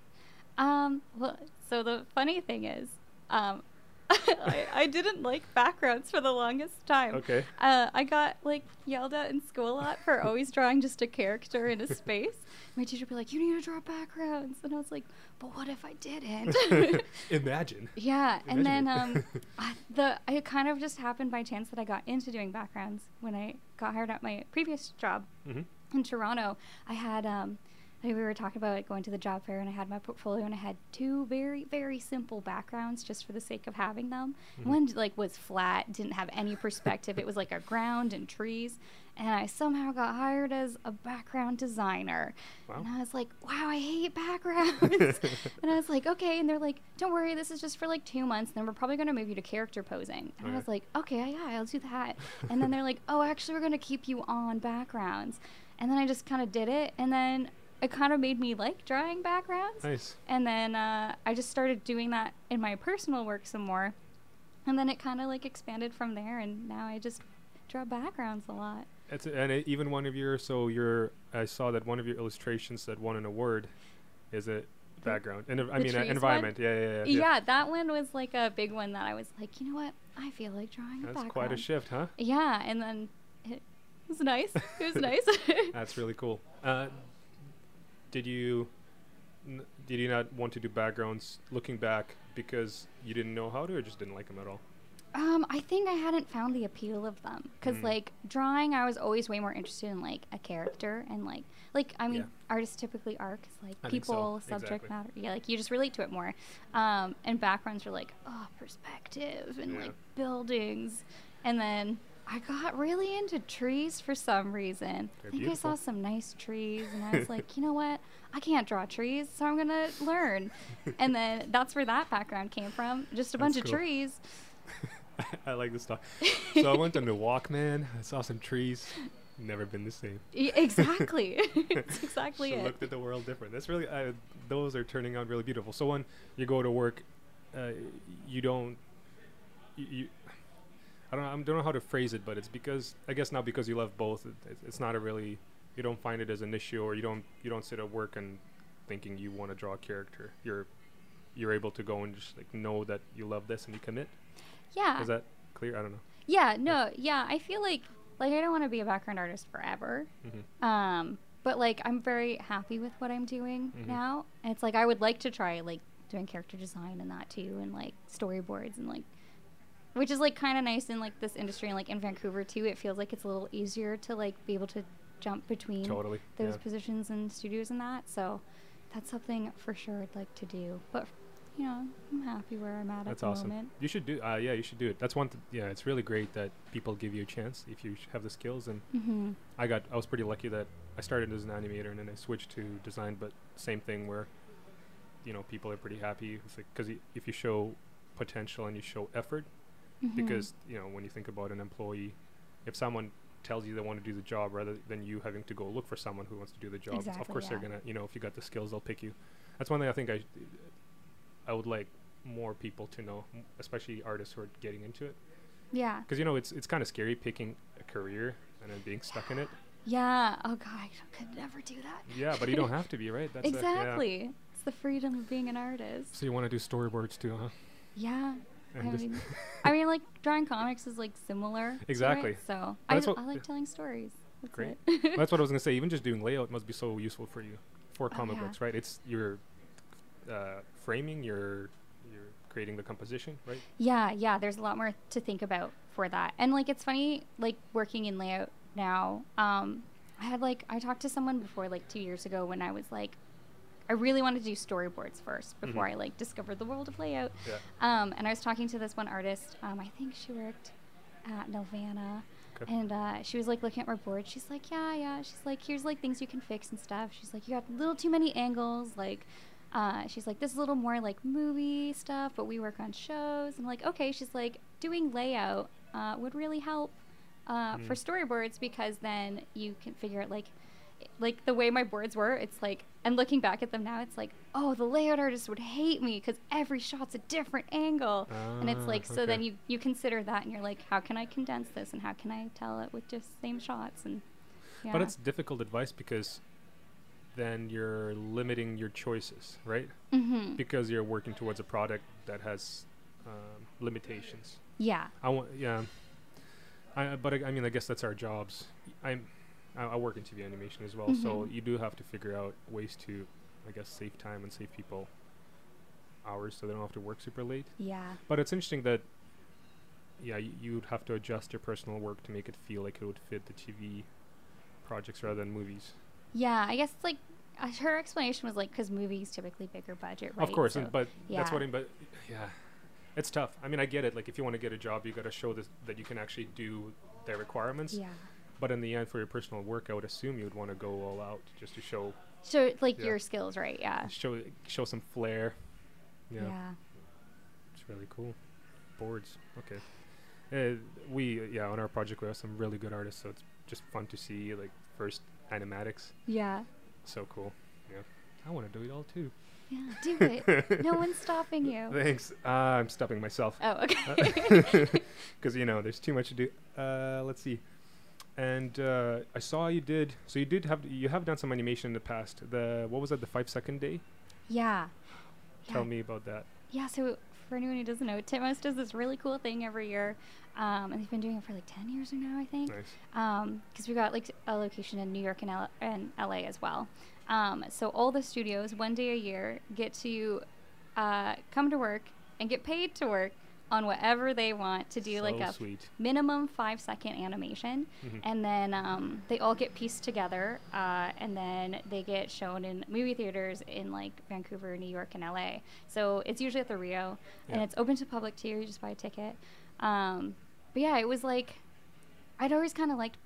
Um, well, so the funny thing is, um, I, I didn't like backgrounds for the longest time. Okay. Uh, I got like yelled at in school a lot for always drawing just a character in a space. My teacher would be like, "You need to draw backgrounds," and I was like, "But what if I didn't?" Imagine. yeah, and then Imagine um, I, the it kind of just happened by chance that I got into doing backgrounds when I got hired at my previous job hmm in Toronto, I had um, I- we were talking about going to the job fair, and I had my portfolio, and I had two very very simple backgrounds just for the sake of having them. Mhm. One like was flat, didn't have any perspective. it was like a ground and trees, and I somehow got hired as a background designer. Wow. And I was like, wow, I hate backgrounds. and I was like, okay. And they're like, don't worry, this is just for like two months. And then we're probably going to move you to character posing. And Okay. I was like, okay, yeah, I'll do that. and then they're like, oh, actually, we're going to keep you on backgrounds. And then I just kind of did it. And then it kind of made me like drawing backgrounds. Nice. And then uh, I just started doing that in my personal work some more. And then it kind of like expanded from there. And now I just draw backgrounds a lot. It's and it, even one of your so your I saw that one of your illustrations that won an award is a background and I mean uh, environment. Yeah, yeah, yeah. Yeah, that one was like a big one that I was like, you know what? I feel like drawing a That's background. quite a shift, huh? Yeah, and then it was nice. It was nice. That's really cool. Uh, did you did you not want to do backgrounds looking back because you didn't know how to or just didn't like them at all? Um, I think I hadn't found the appeal of them because Mm. like drawing, I was always way more interested in like a character and like like I mean, Yeah. artists typically are 'cause, like I think so, people, subject exactly. matter. Yeah, like you just relate to it more. Um, and backgrounds are like oh perspective and Yeah. like buildings, and then I got really into trees for some reason. They're I think beautiful. I saw some nice trees, and I was like, you know what? I can't draw trees, so I'm gonna learn. and then that's where that background came from. Just a bunch That's of trees. I like this stuff. So I went on the Walkman. I saw some trees. Never been the same. Exactly. It's exactly so it. looked at the world different. That's really uh, those are turning out really beautiful. So when you go to work, uh, you don't you, you I don't know, I don't know how to phrase it, but it's because I guess not because you love both. It, it- it's not a really you don't find it as an issue, or you don't you don't sit at work and thinking you want to draw a character. You're you're able to go and just like know that you love this and you commit. yeah. Is that clear? I don't know. yeah. No. Yeah. I feel like like I don't want to be a background artist forever. hmm Um, but like I'm very happy with what I'm doing Mhm. now. And it's like I would like to try like doing character design and that too, and like storyboards and like, which is like kind of nice in like this industry and like in Vancouver too. It feels like it's a little easier to like be able to jump between Totally. those yeah. positions and studios and that. So that's something for sure I'd like to do. But you know, I'm happy where I'm at That's at the awesome. moment. You should do. Uh, yeah, you should do it. That's one. Th- yeah, it's really great that people give you a chance if you sh- have the skills. And Mm-hmm. I got. I was pretty lucky that I started as an animator and then I switched to design. But same thing where, you know, people are pretty happy because if you show potential and you show effort, Mm-hmm. because you know when you think about an employee, if someone tells you they want to do the job rather than you having to go look for someone who wants to do the job, of Exactly, course they're gonna. You know, if you got the skills, they'll pick you. That's one thing I think I. I would like more people to know, especially artists who are getting into it, yeah. because you know it's it's kind of scary picking a career and then being stuck in it. Yeah. Oh god, I could never do that. Yeah, but you don't have to be, right? That's the- yeah. exactly. It's the freedom of being an artist. So you want to do storyboards too, huh? Yeah. I mean, I mean, like drawing comics is like similar. to it, Exactly. so I, what- I like yeah. telling stories. That's Great. Well, that's what I was gonna say. Even just doing layout must be so useful for you, for Oh, comic yeah. books, right? It's you're uh, framing, you're you're creating the composition, right? Yeah, yeah. There's a lot more to think about for that. And like it's funny, like working in layout now. Um, I had like I talked to someone before like two years ago when I was like, I really wanted to do storyboards first before Mhm. I like discovered the world of layout. Yeah. Um, and I was talking to this one artist. Um, I think she worked at Nelvana. Okay. And uh, she was like looking at my board. She's like, yeah, yeah. She's like, here's like things you can fix and stuff. She's like, you got a little too many angles. Like, uh, she's like, this is a little more like movie stuff, but we work on shows. I'm like, okay. She's like, doing layout uh, would really help uh, for Mm. storyboards because then you can figure out like, like the way my boards were. It's like, and looking back at them now, it's like, oh, the layout artist would hate me because every shot's a different angle and it's Ah, like so then you you consider that and you're like how can i condense this and how can i tell it with just same shots and yeah But it's difficult advice because then you're limiting your choices, right? mm-hmm. Because you're working towards a product that has um, limitations. yeah I want, yeah. I, but I, I mean, I guess that's our jobs. I'm, I, I work in TV animation as well, so Mhm. you do have to figure out ways to, I guess, save time and save people hours so they don't have to work super late. yeah But it's interesting that, yeah, y- you'd have to adjust your personal work to make it feel like it would fit the TV projects rather than movies. yeah i guess it's like uh, her explanation was like because movies typically bigger budget right Of course, So- and, but that's what yeah. I. But yeah, it's tough. I mean, I get it. Like, if you want to get a job, you got to show this that you can actually do their requirements. yeah But in the end, for your personal work, I would assume you would want to go all out just to show so like Yeah. your skills right yeah show show some flair. Yeah, yeah it's really cool. Boards, okay. Uh, we yeah on our project we have some really good artists, so it's just fun to see like first animatics. yeah So cool. Yeah, I want to do it all too. yeah do it no one's stopping you Thanks. Uh, I'm stopping myself. oh okay because you know there's too much to do. Uh, let's see. And uh, I saw you did. So you did have you have done some animation in the past. The what was that? The five second day. yeah Tell Yeah. me about that. Yeah, so for anyone who doesn't know, Titmouse does this really cool thing every year, um, and they've been doing it for like ten years or now, I think. Nice. Because we got like a location in New York and, L- and LA as well. Um, so all the studios, one day a year, get to uh, come to work and get paid to work on whatever they want to do like a sweet. minimum five second animation. Mhm. and then um, they all get pieced together uh, and then they get shown in movie theaters in like vancouver new york and la so it's usually at the rio and it's open to public too. You just buy a ticket. Um, but yeah it was like i'd always kind of liked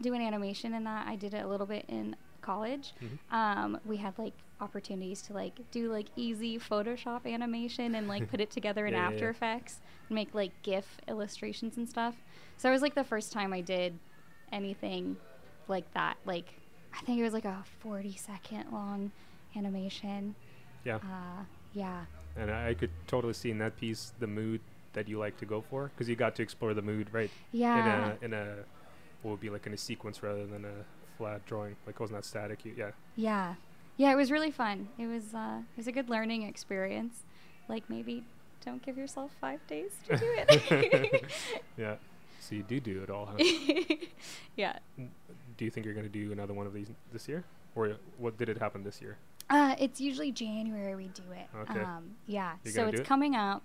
doing animation in that. I did it a little bit in college. Mhm. um, we had like opportunities to like do like easy photoshop animation and like put it together in Yeah, after yeah. effects and make like gif illustrations and stuff so it was like the first time i did anything like that like i think it was like a 40 second long animation Yeah. uh, yeah And I, I could totally see in that piece the mood that you like to go for because you got to explore the mood, right? yeah In a in a what would be like in a sequence rather than a flat drawing. Like it was not static. You, yeah. yeah yeah it was really fun it was uh, it was a good learning experience like maybe don't give yourself five days to do it yeah. So you do do it all, huh? yeah do you think you're gonna do another one of these this year, or what did it happen this year? Uh, it's usually January we do it. Okay. Um, yeah. You so it's it? coming up.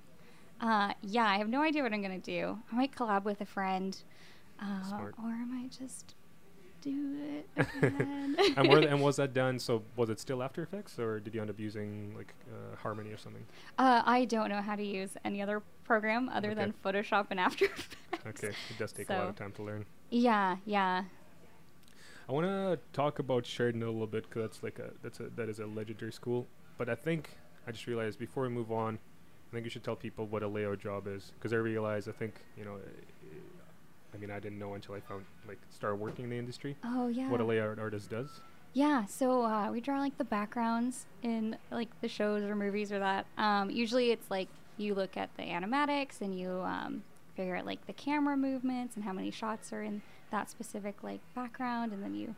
Uh, yeah, I have no idea what I'm gonna do. I might collab with a friend, uh, or I might just do it again. and, were, and was that done? So was it still After Effects, or did you end up using like uh, Harmony or something? uh, I don't know how to use any other program other Okay. than Photoshop and After Effects. Okay, it does take a lot of time to learn. Yeah, yeah. I want to talk about Sheridan a little bit because that's like a that's a that is a legendary school. But I think I just realized before we move on, I think you should tell people what a layout job is because I realize I think you know. I mean, I didn't know until I found like started working in the industry Oh yeah. what a layout artist does. Yeah, so uh, we draw like the backgrounds in like the shows or movies or that. Um, usually it's like you look at the animatics and you um, figure out like the camera movements and how many shots are in that specific like background, and then you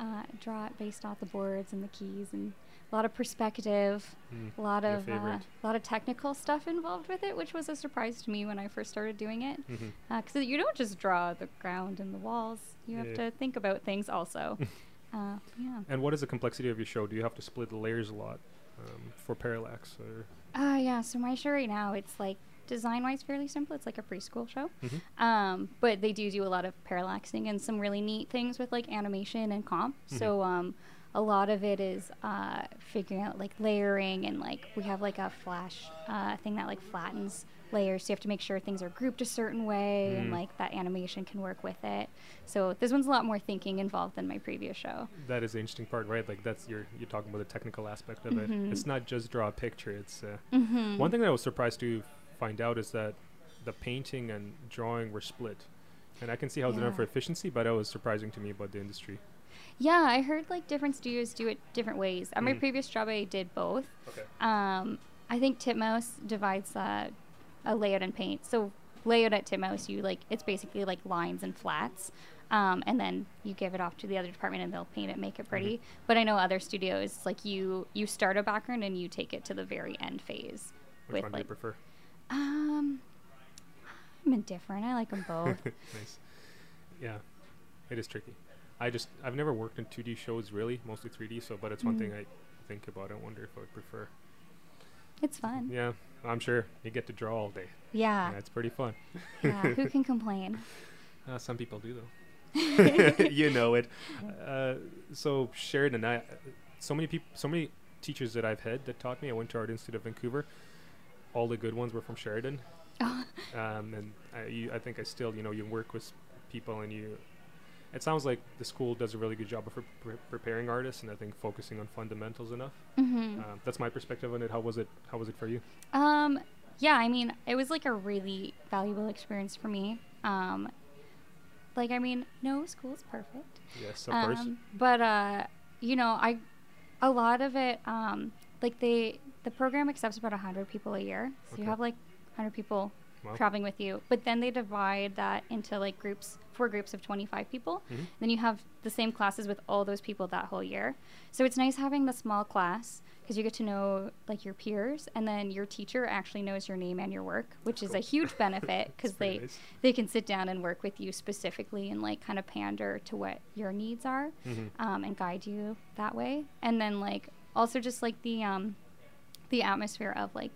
uh, draw it based off the boards and the keys and a lot of perspective, Mm, a lot of uh, a lot of technical stuff involved with it, which was a surprise to me when I first started doing it. Because you don't just draw the ground and the walls; you have Yeah. to think about things also. uh, yeah. And what is the complexity of your show? Do you have to split the layers a lot um, for parallax? Or Uh, yeah, so my show right now, it's like design wise fairly simple. It's like a preschool show. Mhm. Um, but they do do a lot of parallaxing and some really neat things with like animation and comp. Mhm. So um, a lot of it is uh, figuring out like layering and like we have like a flash uh, thing that like flattens layers. So you have to make sure things are grouped a certain way and Mm. like that animation can work with it. So this one's a lot more thinking involved than my previous show. that is the interesting part, right? Like that's you're you're talking about the technical aspect of it. Mhm. It's not just draw a picture. It's uh, Mm-hmm. One thing that I was surprised to find out is that the painting and drawing were split. And I can see how it's done for efficiency, but that was surprising to me about the industry. Yeah, I heard like different studios do it different ways. At my Mhm. previous job, I did both. Okay. Um, I think Titmouse divides uh, a layout and paint. So layout at Titmouse, you like it's basically like lines and flats, um, and then you give it off to the other department and they'll paint it, make it pretty. But I know other studios like you you start a background and you take it to the very end phase. Which with one do you prefer? um, I'm indifferent. I like them both. nice. Yeah, it is tricky. I just I've never worked in 2D shows really, mostly 3D. So, but it's one Mm. thing I think about. I wonder if I would prefer. it's fun. Yeah, I'm sure you get to draw all day. Yeah, Yeah, it's pretty fun. yeah. Who can complain? Uh, some people do though. you know it. Uh, so Sheridan, I so many people, so many teachers that I've had that taught me. I went to Art Institute of Vancouver. All the good ones were from Sheridan, Oh, um, and I, you, I think I still, you know, you work with people and you. It sounds like the school does a really good job of pre- pre- preparing artists, and I think focusing on fundamentals enough. hmm Um, that's my perspective on it. How was it? How was it for you? Um, yeah, I mean, it was like a really valuable experience for me. Um, like, I mean, no school's perfect. Yes, of course. Um, but uh, you know, I a lot of it, um, like they the program accepts about hundred people a year, so you have like hundred people Wow. traveling with you. But then they divide that into like groups, four groups of twenty five people. Mhm. Then you have the same classes with all those people that whole year. So it's nice having the small class because you get to know like your peers, and then your teacher actually knows your name and your work, which is a huge benefit because they nice. they can sit down and work with you specifically and like kind of pander to what your needs are Mhm. um, and guide you that way. And then like also just like the um, the atmosphere of like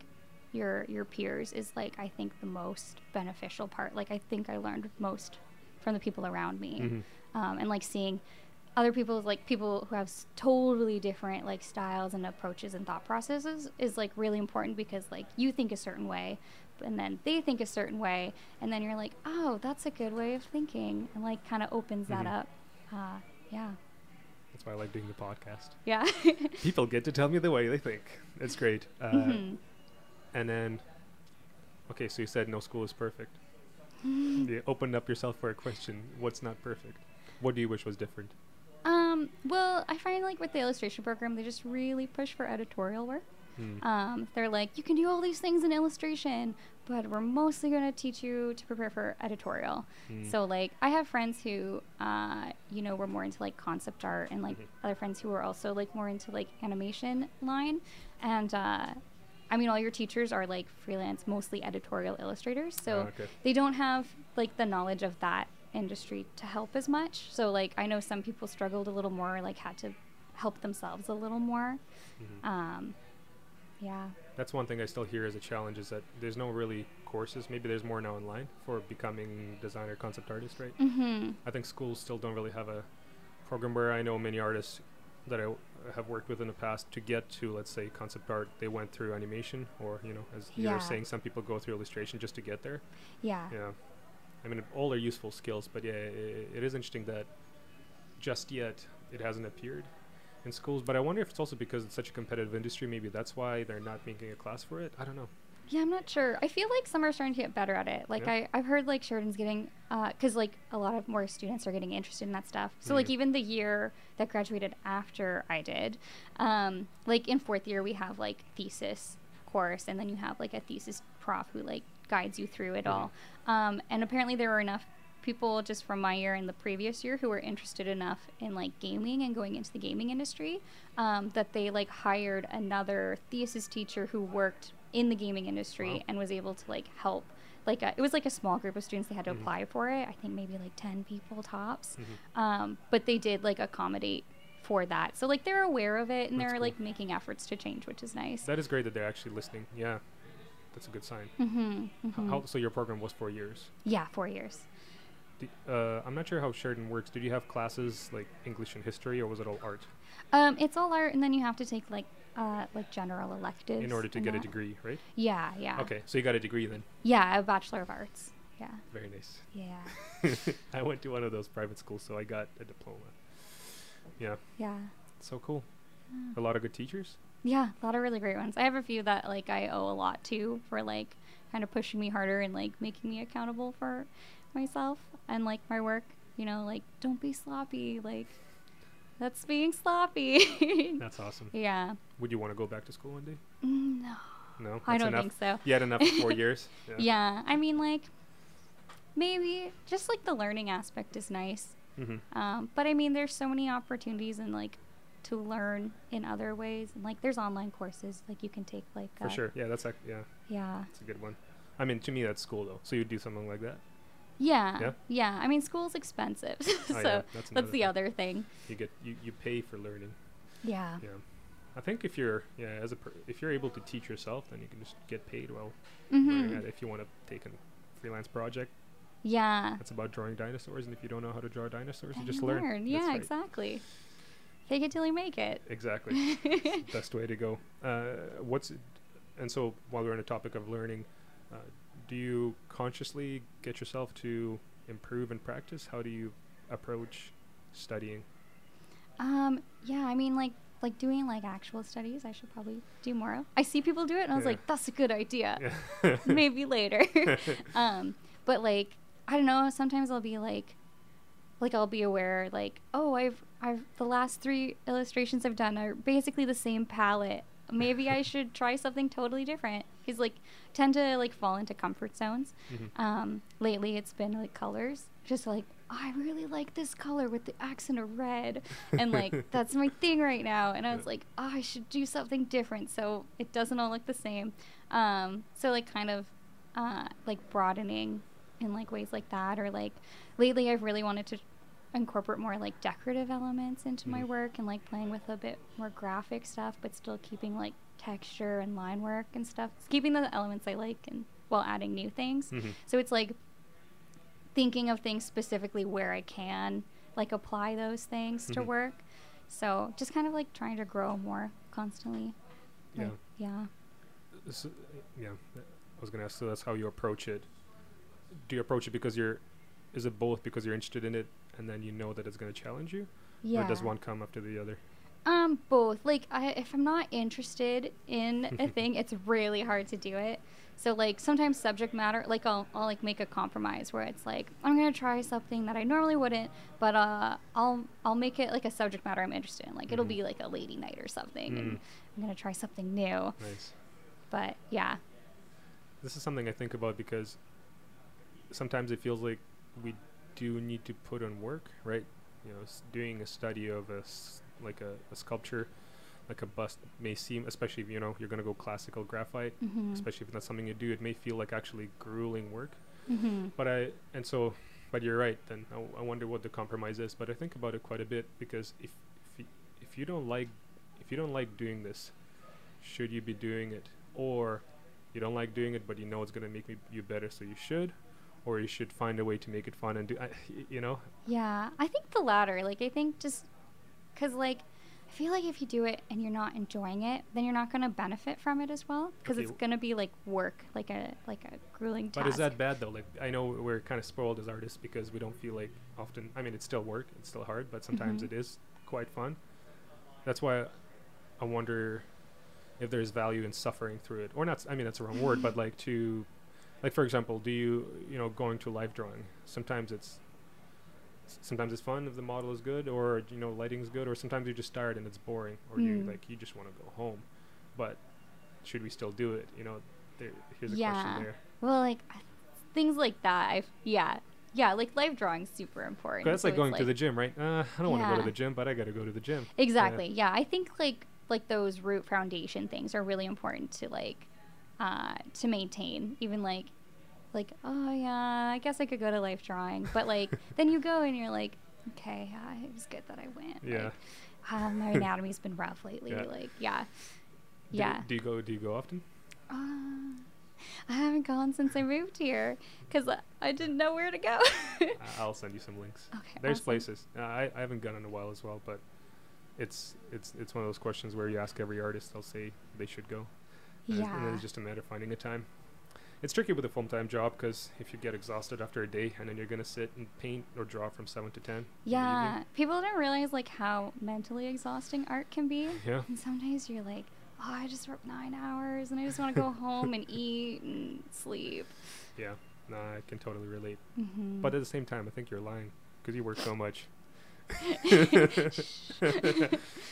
your your peers is like I think the most beneficial part. Like I think I learned most from the people around me, Mhm. um, and like seeing other people's like people who have totally different like styles and approaches and thought processes is like really important because like you think a certain way and then they think a certain way and then you're like oh that's a good way of thinking and like kind of opens that Mhm. up uh, yeah That's why I like doing the podcast. yeah People get to tell me the way they think. It's great. Uh, Mhm. And then, okay, so you said no school is perfect. you opened up yourself for a question. What's not perfect? What do you wish was different? Um, well, I find like with the illustration program, they just really push for editorial work. Hmm. Um, they're like, you can do all these things in illustration, but we're mostly going to teach you to prepare for editorial. Hmm. So, like, I have friends who, uh, you know, were more into like concept art, and like Mhm. other friends who were also like more into like animation line. And uh, I mean, all your teachers are like freelance, mostly editorial illustrators. So Ah, okay. they don't have like the knowledge of that industry to help as much. So, like, I know some people struggled a little more, like, had to help themselves a little more. Mhm. Um, yeah. That's one thing I still hear as a challenge is that there's no really courses. Maybe there's more now online for becoming designer, concept artist, right? Mm-hmm. I think schools still don't really have a program where I know many artists that I w- have worked with in the past to get to, let's say, concept art. They went through animation, or you know, as you Yeah. were saying, some people go through illustration just to get there. Yeah. Yeah, I mean, all are useful skills, but yeah, i it is interesting that just yet it hasn't appeared in schools. But I wonder if it's also because it's such a competitive industry. Maybe that's why they're not making a class for it. I don't know. Yeah, I'm not sure. I feel like some are starting to get better at it. Like Yeah. I, I've heard like Sheridan's getting, because like a lot of more students are getting interested in that stuff. So like Mhm. even the year that graduated after I did, um, like in fourth year we have like thesis course, and then you have like a thesis prof who like guides you through it Mhm. all. Um, and apparently there were enough people just from my year and the previous year who were interested enough in like gaming and going into the gaming industry um, that they like hired another thesis teacher who worked in the gaming industry Wow. and was able to like help like a, it was like a small group of students they had to Mhm. apply for it i think maybe like 10 people tops Mhm. um, but they did like accommodate for that so like they're aware of it and That's they're cool. like making efforts to change which is nice That is great that they're actually listening. Yeah, that's a good sign. mm-hmm, H- How, so your program was four years. yeah four years Did, uh, I'm not sure how Sheridan works. Did you have classes like English and history, or was it all art um, it's all art and then you have to take like uh, like general electives in order to get a degree, right? yeah yeah Okay, so you got a degree then. yeah a bachelor of arts yeah Very nice. yeah I went to one of those private schools, so I got a diploma. Yeah, yeah so cool. Mm. A lot of good teachers. Yeah, a lot of really great ones. I have a few that like I owe a lot to for like kind of pushing me harder and like making me accountable for myself and like my work. You know, like don't be sloppy. Like that's being sloppy. That's awesome. yeah. Would you want to go back to school one day? Mm, No, No, I don't enough? think so. You had enough for four years. Yeah. yeah. I mean, like maybe just like the learning aspect is nice. Mm-hmm. Um, but I mean, there's so many opportunities and like to learn in other ways. And like there's online courses like you can take like For uh, sure. Yeah, that's ac- yeah, Yeah. that's a good one. I mean, to me, that's school though. So you'd do something like that. Yeah. Yeah? Yeah. I mean, school's expensive, so Oh, yeah, that's, that's the thing. other thing. You get you, you pay for learning. Yeah. Yeah. I think if you're yeah as a per- if you're able to teach yourself, then you can just get paid well. hmm learning. If you want to take a freelance project Yeah. that's about drawing dinosaurs, and if you don't know how to draw dinosaurs, you just learn. learn. Yeah, right. exactly. Fake it till you make it. Exactly. Best way to go. Uh, what's and so while we're on the topic of learning, uh, do you consciously get yourself to improve and practice? How do you approach studying? Um, yeah, I mean, like, like doing like actual studies, I should probably do more. I see people do it, and I was like, that's a good idea. Yeah. Maybe later. um, but like, I don't know. Sometimes I'll be like, like I'll be aware, like, oh, I've, I've the last three illustrations I've done are basically the same palette. Maybe I should try something totally different. He's like, tend to like fall into comfort zones. Mhm. Um, lately it's been like colors, just like I really like this color with the accent of red, and like that's my thing right now. And I was like, oh, I should do something different so it doesn't all look the same. Um, so like kind of uh, like broadening in like ways like that, or like lately I've really wanted to incorporate more like decorative elements into my Mhm. work and like playing with a bit more graphic stuff, but still keeping like texture and line work and stuff. It's keeping the elements I like and while adding new things. Mhm. So it's like thinking of things specifically where I can like apply those things to Mhm. work. So just kind of like trying to grow more constantly. Yeah. Like, yeah. Yeah. I was gonna ask. So that's how you approach it. Do you approach it because you're? Is it both because you're interested in it, and then you know that it's gonna challenge you, Yeah. or does one come after the other? Um, both. Like, I, if I'm not interested in a thing, it's really hard to do it. So, like, sometimes subject matter, like, I'll, I'll like make a compromise where it's like, I'm gonna try something that I normally wouldn't, but uh, I'll, I'll make it like a subject matter I'm interested in. Like, it'll Mhm. be like a lady night or something, and Mm. I'm gonna try something new. Nice. But yeah, This is something I think about because sometimes it feels like we do need to put on work, right? You know, s- doing a study of a s- like a, a sculpture, like a bust may seem, especially if you know you're gonna go classical graphite, mm-hmm. especially if that's something you do, it may feel like actually grueling work. Mm-hmm. But I and so, but you're right. Then I, w- I wonder what the compromise is. But I think about it quite a bit because if if you, if you don't like if you don't like doing this, should you be doing it? Or you don't like doing it, but you know it's gonna make me, you better, so you should. Or you should find a way to make it fun and do. I, you know. Yeah, I think the latter. Like, I think just because, like, I feel like if you do it and you're not enjoying it, then you're not going to benefit from it as well. Because Okay, it's going to be like work, like a like a grueling task. But is that bad though? Like I know we're kind of spoiled as artists because we don't feel like often. I mean, it's still work, it's still hard, but sometimes Mhm. it is quite fun. That's why I wonder if there's value in suffering through it, or not. i mean, that's the wrong word, but like to, like for example, do you you know going to live drawing? Sometimes it's sometimes it's fun if the model is good, or you know lighting is good, or sometimes you're just tired and it's boring, or you Mm. like you just want to go home. But should we still do it? You know, there, here's a Yeah. question there. Well, like things like that. I've, yeah yeah like live drawing's super important that's so like going to the gym, right? Uh, I don't want to go to the gym, but I got to go to the gym. Exactly. Yeah. I think like like those root foundation things are really important to like uh to maintain. Even like like oh yeah, I guess I could go to life drawing, but like then you go and you're like okay, uh, it was good that I went. Yeah. Like, uh, my anatomy's been rough lately. Yeah. Like yeah. Do- Yeah. Do, you go? Do you go often? Uh, I haven't gone since I moved here because I, I didn't know where to go. I'll send you some links. Okay, There's awesome. places. Uh, I, I haven't gone in a while as well, but it's it's it's one of those questions where you ask every artist, they'll say they should go. And it's- And yeah. it's just a matter of finding a time. It's tricky with a full time job because if you get exhausted after a day and then you're gonna sit and paint or draw from seven to ten. Yeah, people don't realize like how mentally exhausting art can be. Yeah. And sometimes you're like, oh, I just worked nine hours and I just want to go home and eat and sleep. Yeah. Nah, I can totally relate. Mm-hmm. But at the same time, I think you're lying because you work so much. this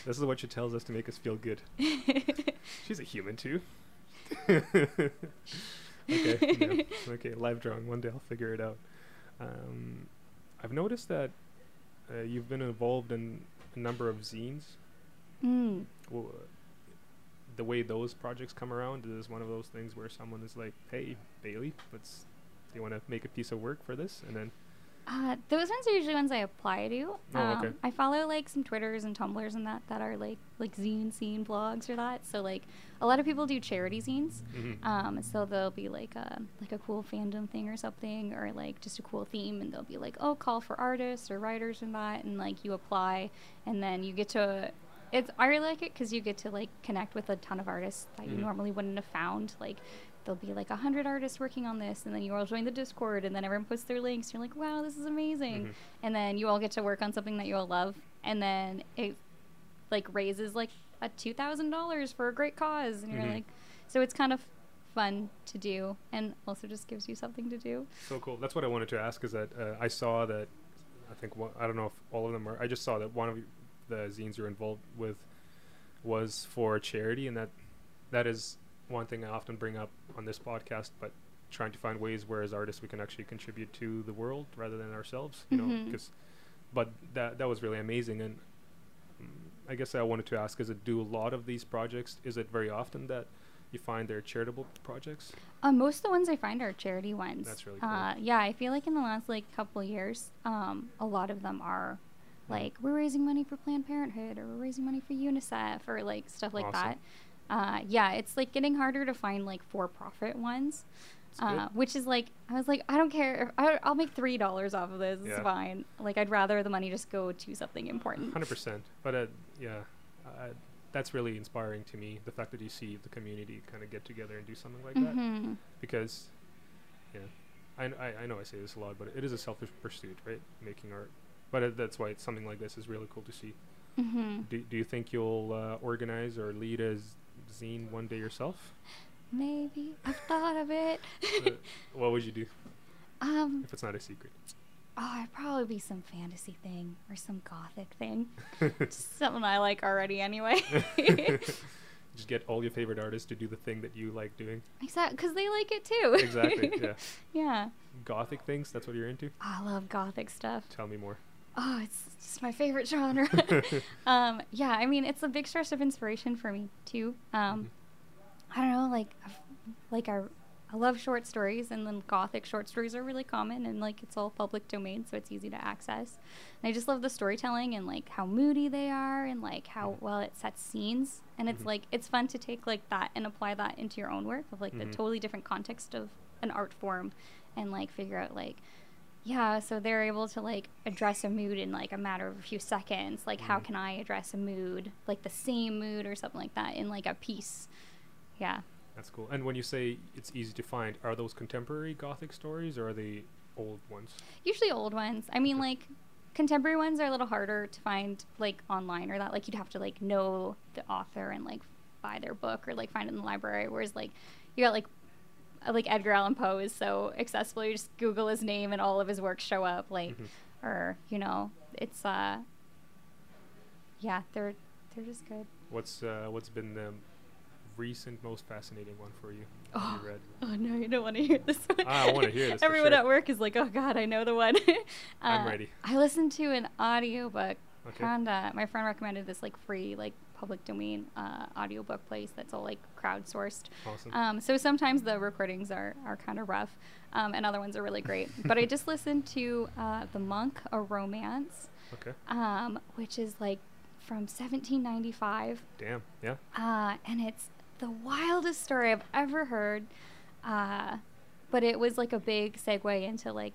is what she tells us to make us feel good. She's a human too. okay, yeah. okay. Live drawing. One day I'll figure it out. Um, I've noticed that uh, you've been involved in a number of zines. mm. Well, uh, the way those projects come around is one of those things where someone is like, "Hey, Bailie, let's. Do you want to make a piece of work for this?" And then, Uh, those ones are usually ones I apply to. Oh, um, okay. I follow like some Twitters and Tumblrs and that that are like like zine scene blogs or that. So like a lot of people do charity zines. mhm. Um, so there'll be like a like a cool fandom thing or something, or like just a cool theme, and they'll be like, oh, call for artists or writers and that, and like you apply, and then you get to. It's I really like it because you get to like connect with a ton of artists that you Mhm. normally wouldn't have found. Like there'll be like a hundred artists working on this, and then you all join the Discord, and then everyone puts their links. You're like, wow, this is amazing, Mhm. and then you all get to work on something that you all love, and then it like raises like a two thousand dollars for a great cause, and you're Mhm. like, so it's kind of fun to do, and also just gives you something to do. So cool. That's what I wanted to ask. Is that uh, I saw that I think one, I don't know if all of them are. I just saw that one of the zines you're involved with was for a charity, and that that is one thing I often bring up on this podcast. But trying to find ways where as artists we can actually contribute to the world rather than ourselves. You know, Mhm. because but that that was really amazing and. mm, I guess I wanted to ask: Is it do a lot of these projects? Is it very often that you find they're charitable projects? Uh, most of the ones I find are charity ones. That's really cool. Uh, yeah, I feel like in the last like couple years, um, a lot of them are Mm. like we're raising money for Planned Parenthood or we're raising money for UNICEF or like stuff like Awesome. that. Uh, yeah, it's like getting harder to find like for-profit ones. Uh, which is like I was like I don't care if I, I'll make three dollars off of this it's fine like I'd rather the money just go to something important Hundred percent. But uh, yeah, uh, that's really inspiring to me. The fact that you see the community kind of get together and do something like that, Mhm. because yeah, I, I I know I say this a lot, but it is a selfish pursuit, right? Making art. But uh, that's why it's something like this is really cool to see. Mhm. Do, do you think you'll uh, organize or lead a z- zine one day yourself? maybe I've thought of it Uh, what would you do um if it's not a secret? oh it'd probably be some fantasy thing or some gothic thing something I like already anyway Just get all your favorite artists to do the thing that you like doing. exactly because they like it too Exactly. Yeah. yeah Gothic things. That's what you're into. I love gothic stuff Tell me more. Oh, it's just my favorite genre. um, yeah, I mean, it's a big source of inspiration for me too. Um, I don't know, like, like I, I love short stories, and then gothic short stories are really common, and like it's all public domain, so it's easy to access. And I just love the storytelling and like how moody they are, and like how Mhm. well it sets scenes. And it's Mhm. like it's fun to take like that and apply that into your own work of like the Mhm. totally different context of an art form, and like figure out like yeah, so they're able to like address a mood in like a matter of a few seconds. Like, how Mhm. can I address a mood, like the same mood or something like that, in like a piece? Yeah. That's cool. And when you say it's easy to find, are those contemporary Gothic stories or are they old ones? Usually old ones. I mean, like contemporary ones are a little harder to find like online or that. Like, you'd have to like know the author and like buy their book or like find it in the library. Whereas like you got like like Edgar Allan Poe is so accessible. You just Google his name and all of his works show up. Like, Mhm. or you know, it's uh, yeah, they're they're just good. What's uh, what's been the recent most fascinating one for you? Oh. You read. Oh no, you don't want to hear this one. Ah, I wanna hear this Everyone sure. at work is like, "Oh God, I know the one." I'm Uh, ready. I listened to an audiobook. Okay. Uh, my friend recommended this like free like public domain uh, audiobook place that's all like crowdsourced. Awesome. Um, so sometimes the recordings are, are kind of rough, um, and other ones are really great. but I just listened to uh, The Monk, a Romance, okay. um, which is like from 1795. Damn. Yeah. Uh, and it's the wildest story I've ever heard. Uh, but it was like a big segue into like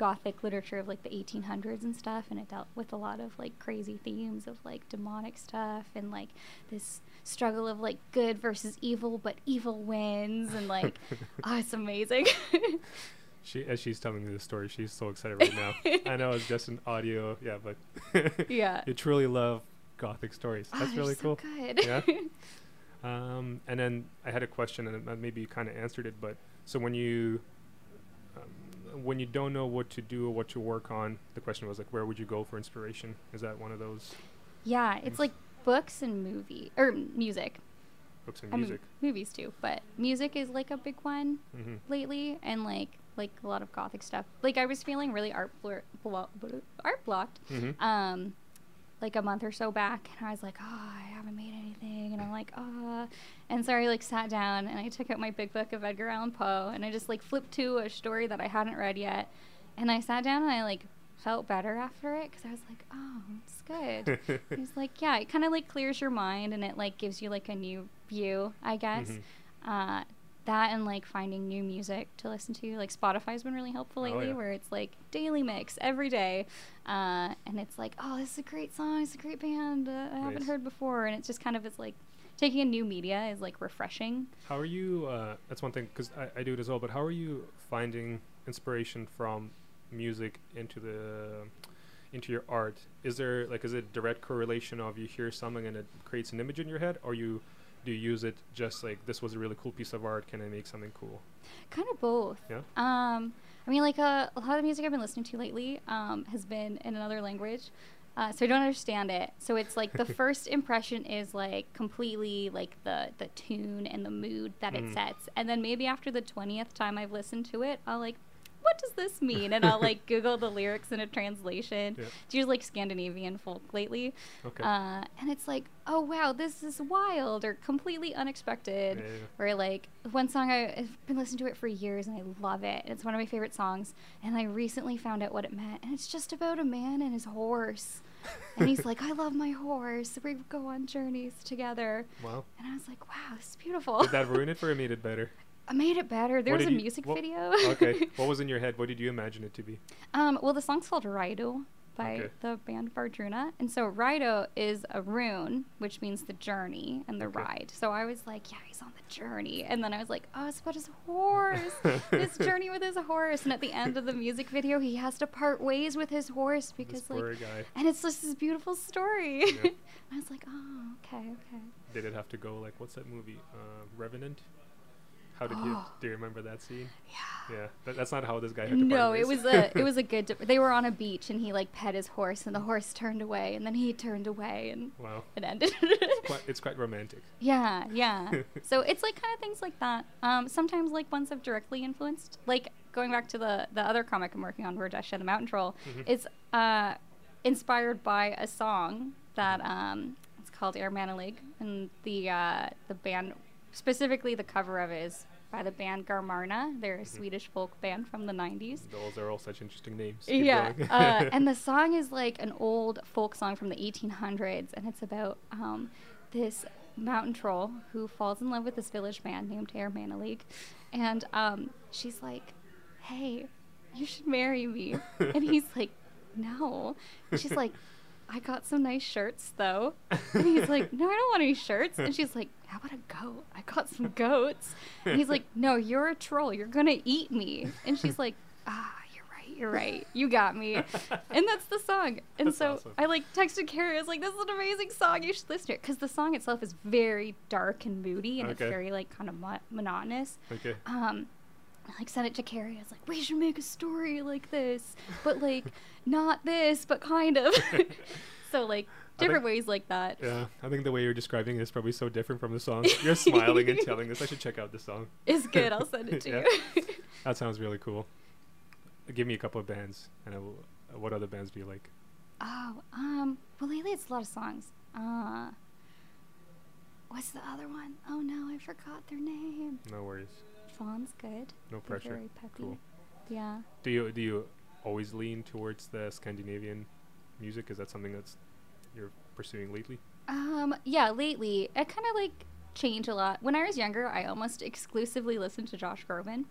gothic literature of like the 1800s and stuff and it dealt with a lot of like crazy themes of like demonic stuff and like this struggle of like good versus evil but evil wins and like oh it's amazing She as she's telling me the story, she's so excited right now. I know it's just an audio, yeah, but Yeah. you truly love Gothic stories. Oh, That's they're really so cool. good. Yeah. Um, and then I had a question, and uh, maybe you kind of answered it. But so when you when you don't know what to do or what to work on, the question was like, where would you go for inspiration? Is that one of those yeah Things. it's like books and movie or music books and I music? mean, movies too, but music is like a big one hmm lately, and like like a lot of gothic stuff. Like I was feeling really art blur- blo- blo- art blocked, hmm um, like a month or so back, and I was like, oh, I haven't made anything, and I'm like, ah, and so I like sat down and I took out my big book of Edgar Allan Poe, and I just like flipped to a story that I hadn't read yet, and I sat down and I like felt better after it because I was like, oh, it's good. He's like, yeah, it kind of like clears your mind and it like gives you like a new view, I guess. Mhm. Uh, that and like finding new music to listen to. Like Spotify's been really helpful Oh, lately, yeah. where it's like daily mix every day, uh, and it's like, oh, this is a great song, it's a great band uh, I haven't heard before, and it's just kind of it's like taking a new media is like refreshing. How are you? Uh, that's one thing because I, I do it as well. But how are you finding inspiration from music into the into your art? Is there like is it a direct correlation of you hear something and it creates an image in your head, or you do you use it just like this was a really cool piece of art? Can I make something cool? Kind of both. Yeah. Um, I mean, like uh, a lot of the music I've been listening to lately um, has been in another language, uh, so I don't understand it. So it's like the first impression is like completely like the the tune and the mood that Mm. it sets, and then maybe after the twentieth time I've listened to it, I'll like, what does this mean? And I'll like Google the lyrics in a translation. Yeah. It's usually like Scandinavian folk lately, Okay. uh, and it's like, oh wow, this is wild or completely unexpected. Yeah, yeah. Or like one song I, I've been listening to it for years and I love it. It's one of my favorite songs, and I recently found out what it meant, and it's just about a man and his horse. and he's like, I love my horse. We go on journeys together. Wow. And I was like, wow, this is beautiful. Did that ruin it for or made it better? I made it better. There What was a you- music what- video. okay. What was in your head? What did you imagine it to be? Um, well, the song's called Raido by Okay. the band Wardruna. And so Raido is a rune, which means the journey and the Okay. ride. So I was like, yeah, he's on the journey. And then I was like, oh, it's about his horse. his journey with his horse. And at the end of the music video, he has to part ways with his horse because, this like, guy. and it's just this beautiful story. I was like, oh, okay, okay. Did it have to go like what's that movie? Uh, Revenant. How did? Oh. Do you remember that scene? Yeah. Yeah. That, that's not how this guy had to. No, it was a it was a good. They were on a beach and he like pet his horse and the horse turned away and then he turned away and wow. it ended. It's quite, it's quite romantic. yeah, yeah. so it's like kind of things like that. Um, sometimes like ones have directly influenced. Like going back to the the other comic I'm working on, Rajesh and the Mountain Troll. Mhm. It's uh, inspired by a song that um, it's called Herr Mannelig and the uh, the band specifically the cover of it is by the band Garmarna. They're a Swedish folk band from the 90s. Those are all such interesting names. Keep Yeah, uh, and the song is like an old folk song from the 1800s, and it's about um, this mountain troll who falls in love with this village man named Herr Mannelig, and um, she's like, "Hey, you should marry me," and he's like, "No," and she's like. I got some nice shirts though. And he's like, No, I don't want any shirts. And she's like, How about a goat? I got some goats. And he's like, No, you're a troll. You're gonna eat me. And she's like, Ah, you're right. You're right. You got me. And that's the song. And That's so awesome. I like texted Carrie. I was like, This is an amazing song. You should listen to it because the song itself is very dark and moody, and it's very like kind of mo- monotonous. okay. Um, I like sent it to Carrie. I was like, we should make a story like this, but like not this, but kind of. so like different think- ways like that. Yeah, I think the way you're describing it is probably so different from the song. You're smiling and telling us I should check out the song. It's good. I'll send it to Yeah. you. That sounds really cool. Give me a couple of bands, and I will, uh, what other bands do you like? oh, um, well lately it's a lot of songs. Uh, what's the other one? Oh no, I forgot their name. No worries, Fawn's good. no They're pressure. Very peppy. Cool. Yeah. Do you do you always lean towards the Scandinavian music? Is that something that's you're pursuing lately? Um, yeah, lately it kind of like changed a lot. When I was younger, I almost exclusively listened to Josh Groban,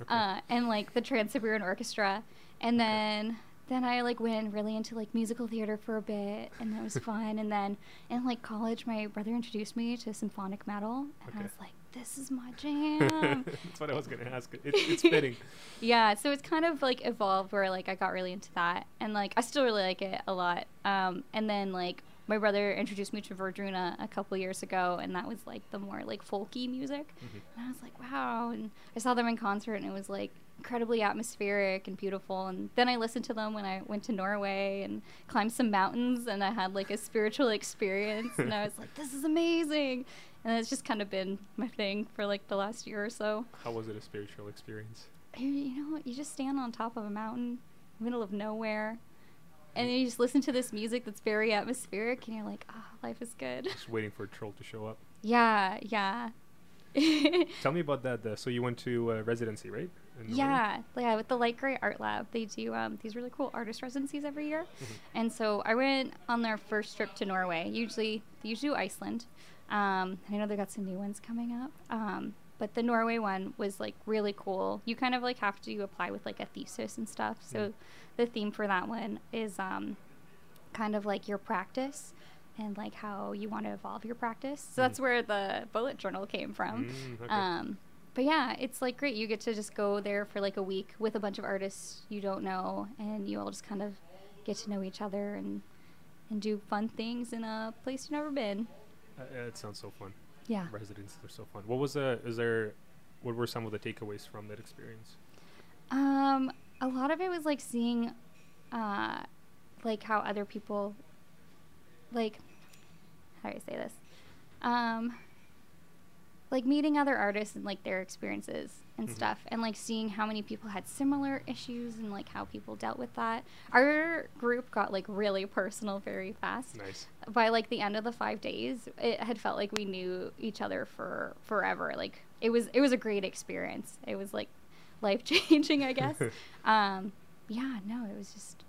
Okay. uh, and like the Trans Siberian Orchestra, and Okay. then then I like went really into like musical theater for a bit, and that was fun. And then in like college, my brother introduced me to symphonic metal, and I was like, this is my jam. that's what I was gonna ask. It, it's fitting. yeah, so it's kind of like evolved where like I got really into that, and like I still really like it a lot. Um, and then like my brother introduced me to Wardruna a couple years ago, and that was like the more like folky music. Mhm. And I was like, wow. And I saw them in concert, and it was like incredibly atmospheric and beautiful. And then I listened to them when I went to Norway and climbed some mountains, and I had like a spiritual experience. and I was like, this is amazing. And it's just kind of been my thing for like the last year or so. How was it a spiritual experience? You- know? You just stand on top of a mountain, middle of nowhere, and then you just listen to this music that's very atmospheric, and you're like, ah, life is good. Just waiting for a troll to show up. Yeah, yeah. Tell me about that. Uh, so you went to uh, residency, right? Yeah, yeah. With the Light Grey Art Lab, they do um, these really cool artist residencies every year. Mhm. And so I went on their first trip to Norway. Usually, they usually do Iceland. Um, I know they got some new ones coming up. Um, but the Norway one was like really cool. You kind of like have to apply with like a thesis and stuff. So Mm. the theme for that one is um, kind of like your practice and like how you want to evolve your practice. So that's Mhm. where the bullet journal came from. Mm, okay. Um, but yeah, it's like great. You get to just go there for like a week with a bunch of artists you don't know, and you all just kind of get to know each other and and do fun things in a place you've never been. Uh, it sounds so fun. Yeah. Residents are so fun. What was uh, is there? What were some of the takeaways from that experience? Um, a lot of it was like seeing, uh, like how other people, like, how do I say this? Um, like meeting other artists and like their experiences and Mhm. stuff, and like seeing how many people had similar issues and like how people dealt with that. Our group got like really personal very fast. Nice. By like the end of the five days, it had felt like we knew each other for forever. Like it was, it was a great experience. It was like life changing, I guess. um, yeah, no, it was just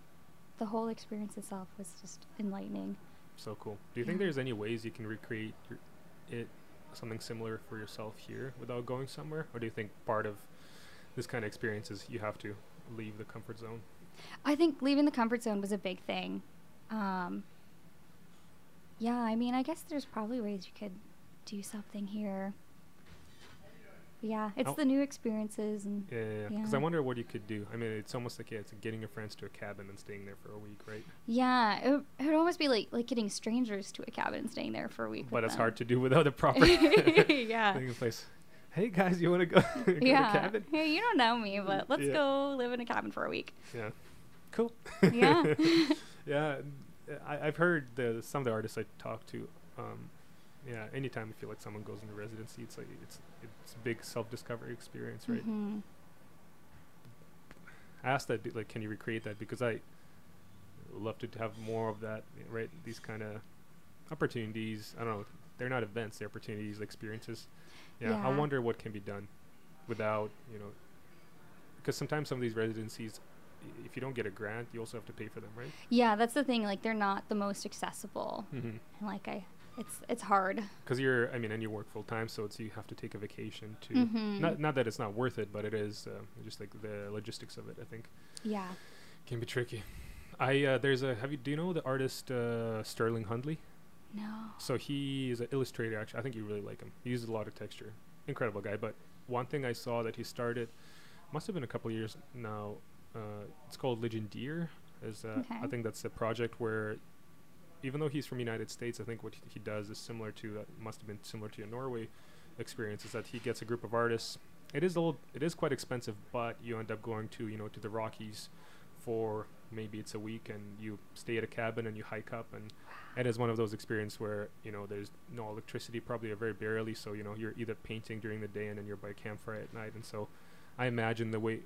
the whole experience itself was just enlightening. So cool. Do you think there's any ways you can recreate your, it something similar for yourself here without going somewhere, or do you think part of this kind of experience is you have to leave the comfort zone? I think leaving the comfort zone was a big thing. Um, yeah, I mean, I guess there's probably ways you could do something here. Yeah, it's Oh. the new experiences and Yeah, yeah. Because I wonder what you could do. I mean, it's almost like yeah, it's getting your friends to a cabin and staying there for a week, right? yeah, it, would- it would almost be like like getting strangers to a cabin and staying there for a week. But it's them. hard to do without a proper yeah. thing in place. Hey guys, you want to go, go to yeah. cabin? Hey, you don't know me, but let's Yeah. go live in a cabin for a week. Yeah. Cool. Yeah. yeah. I, I've heard the some of the artists I talked to. Um, yeah. Anytime I feel like someone goes into residency, it's like it's it's a big self discovery experience, right? Mhm. I asked that, like, can you recreate that? Because I love to have more of that, right? These kind of opportunities. I don't know. They're not events; they're opportunities, experiences. Yeah, I wonder what can be done without, you know, because sometimes some of these residencies, if you don't get a grant, you also have to pay for them, right? Yeah, that's the thing. Like they're not the most accessible, Mm-hmm. and like I, it's it's hard. Because you're, I mean, and you work full time, so it's you have to take a vacation to. Mhm. Not not that it's not worth it, but it is uh, just like the logistics of it. I think Yeah. can be tricky. I uh, there's a have you do you know the artist uh, Sterling Hundley? No. So he is an illustrator. Actually, I think you really like him. He uses a lot of texture. Incredible guy. But one thing I saw that he started, must have been a couple years now. Uh, it's called Legendeer. Is uh, I think that's a project where, even though he's from United States, I think what he, does is similar to that. Must have been similar to your Norway experience. Is that he gets a group of artists. It is a little. It is quite expensive, but you end up going to you know to the Rockies for maybe it's a week and you stay at a cabin and you hike up and it is one of those experiences where you know there's no electricity probably or very barely so you know you're either painting during the day and then you're by campfire at night and so i imagine the way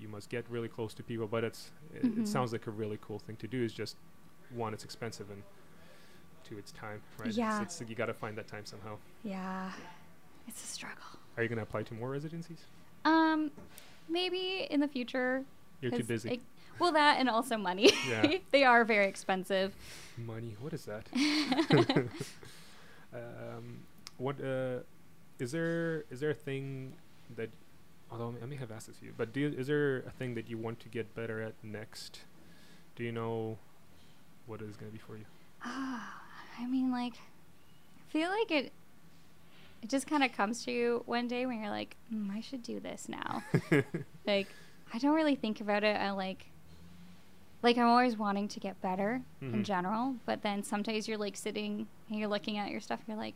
you must get really close to people but it's it, Mhm. it sounds like a really cool thing to do is just one it's expensive and two it's time right Yeah. it's, it's you got to find that time somehow Yeah. It's a struggle. are you going to apply to more residencies Um, maybe in the future. you're too busy it- well, that and also money. Yeah. they are very expensive. money what is that um, what uh, is there is there a thing that although I may have asked this to you, but do you, is there a thing that you want to get better at next? Do you know what it is going to be for you? Ah, I mean, like, I feel like it. It just kind of comes to you one day when you're like, mm, I should do this now. like, I don't really think about it. I like, like I'm always wanting to get better Mhm. in general, but then sometimes you're like sitting and you're looking at your stuff. And you're like,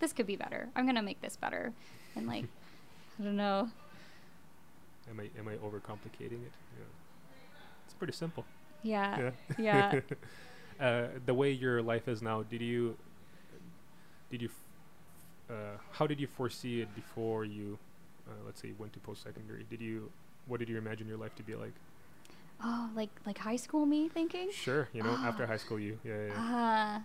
this could be better. I'm gonna make this better, and like, I don't know. Am I am I overcomplicating it? Yeah. It's pretty simple. Yeah. Yeah. Yeah. uh, the way your life is now, did you did you f- uh, how did you foresee it before you uh, let's say went to post secondary? Did you what did you imagine your life to be like? Oh, like like high school me thinking. Sure, you know, after Oh. high school you. Yeah, yeah. yeah. Uh,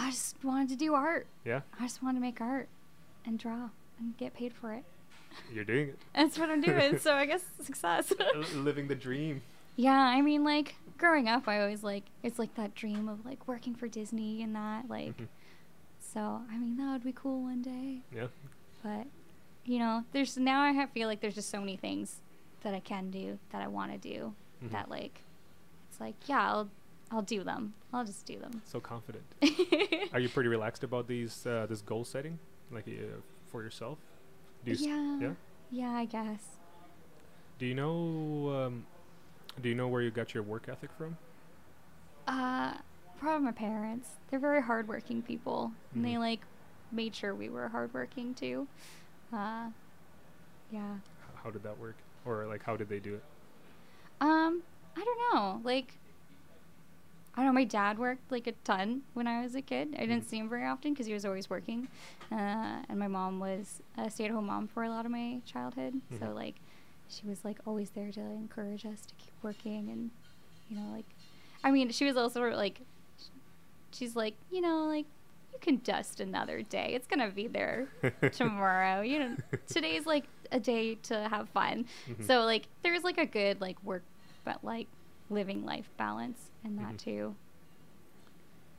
I just wanted to do art. yeah? I just wanted to make art and draw and get paid for it. You're doing it. That's what I'm doing. so I guess success. L- living the dream. Yeah, I mean, like growing up, I always like it's like that dream of like working for Disney and that. Like, Mhm. so I mean, that would be cool one day. Yeah. But you know, there's now I have, feel like there's just so many things that I can do that I want to do Mhm. that like it's like yeah, I'll I'll do them. I'll just do them. So confident. Are you pretty relaxed about these uh, this goal setting, like uh, for yourself? You yeah. yeah? Yeah, I guess. Do you know um, Do you know where you got your work ethic from? Uh, probably my parents. They're very hardworking people, and they Mhm. like made sure we were hardworking too. Uh, yeah. How did that work, or like how did they do it? Um, I don't know. Like, I don't know. My dad worked like a ton when I was a kid. I didn't Mhm. see him very often because he was always working. Uh, and my mom was a stay-at-home mom for a lot of my childhood. So Mhm. like, she was like always there to encourage us to keep working and, you know, like, I mean, she was also like, she's like, you know, like you can dust another day. It's gonna be there tomorrow. You know, today's like a day to have fun. Mhm. So like there's like a good like work but like living life balance in that Mhm. too.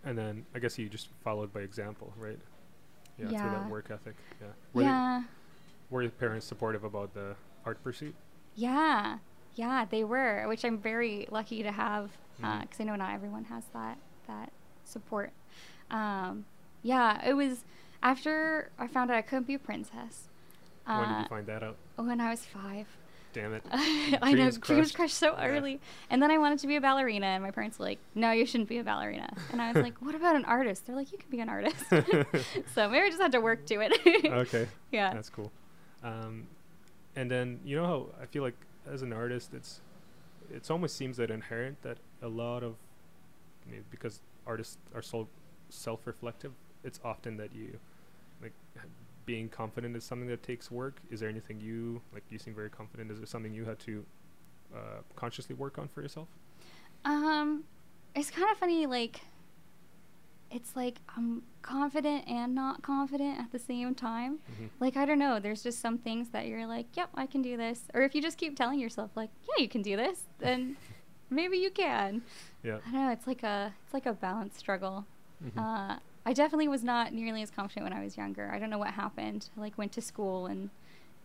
And then I guess you just followed by example, right? Yeah, through that work ethic. Yeah. Were, yeah. They, were your parents supportive about the art pursuit? Yeah, yeah, they were, which I'm very lucky to have because Mhm. I know not everyone has that that support. Um, yeah, it was after I found out I couldn't be a princess. when did uh, you find that out? When I was five. Damn it. I know, Dreams dreams crushed. crushed so Yeah. early. And then I wanted to be a ballerina, and my parents were like, "No, you shouldn't be a ballerina." And I was like, "What about an artist?" They're like, "You can be an artist." so maybe I just had to work to it. okay. Yeah. That's cool. Um, and then you know how I feel like as an artist, it's it's almost seems that inherent that a lot of because artists are so self-reflective. It's often that you like being confident is something that takes work. Is there anything you like? You seem very confident. Is there something you had to uh, consciously work on for yourself? Um, it's kind of funny. Like, it's like I'm confident and not confident at the same time. Mm-hmm. Like I don't know. There's just some things that you're like, "Yep, I can do this," or if you just keep telling yourself, like, "Yeah, you can do this," then maybe you can. Yeah. I don't know. It's like a it's like a balance struggle. Mhm. Uh, I definitely was not nearly as confident when I was younger. I don't know what happened. I, like went to school and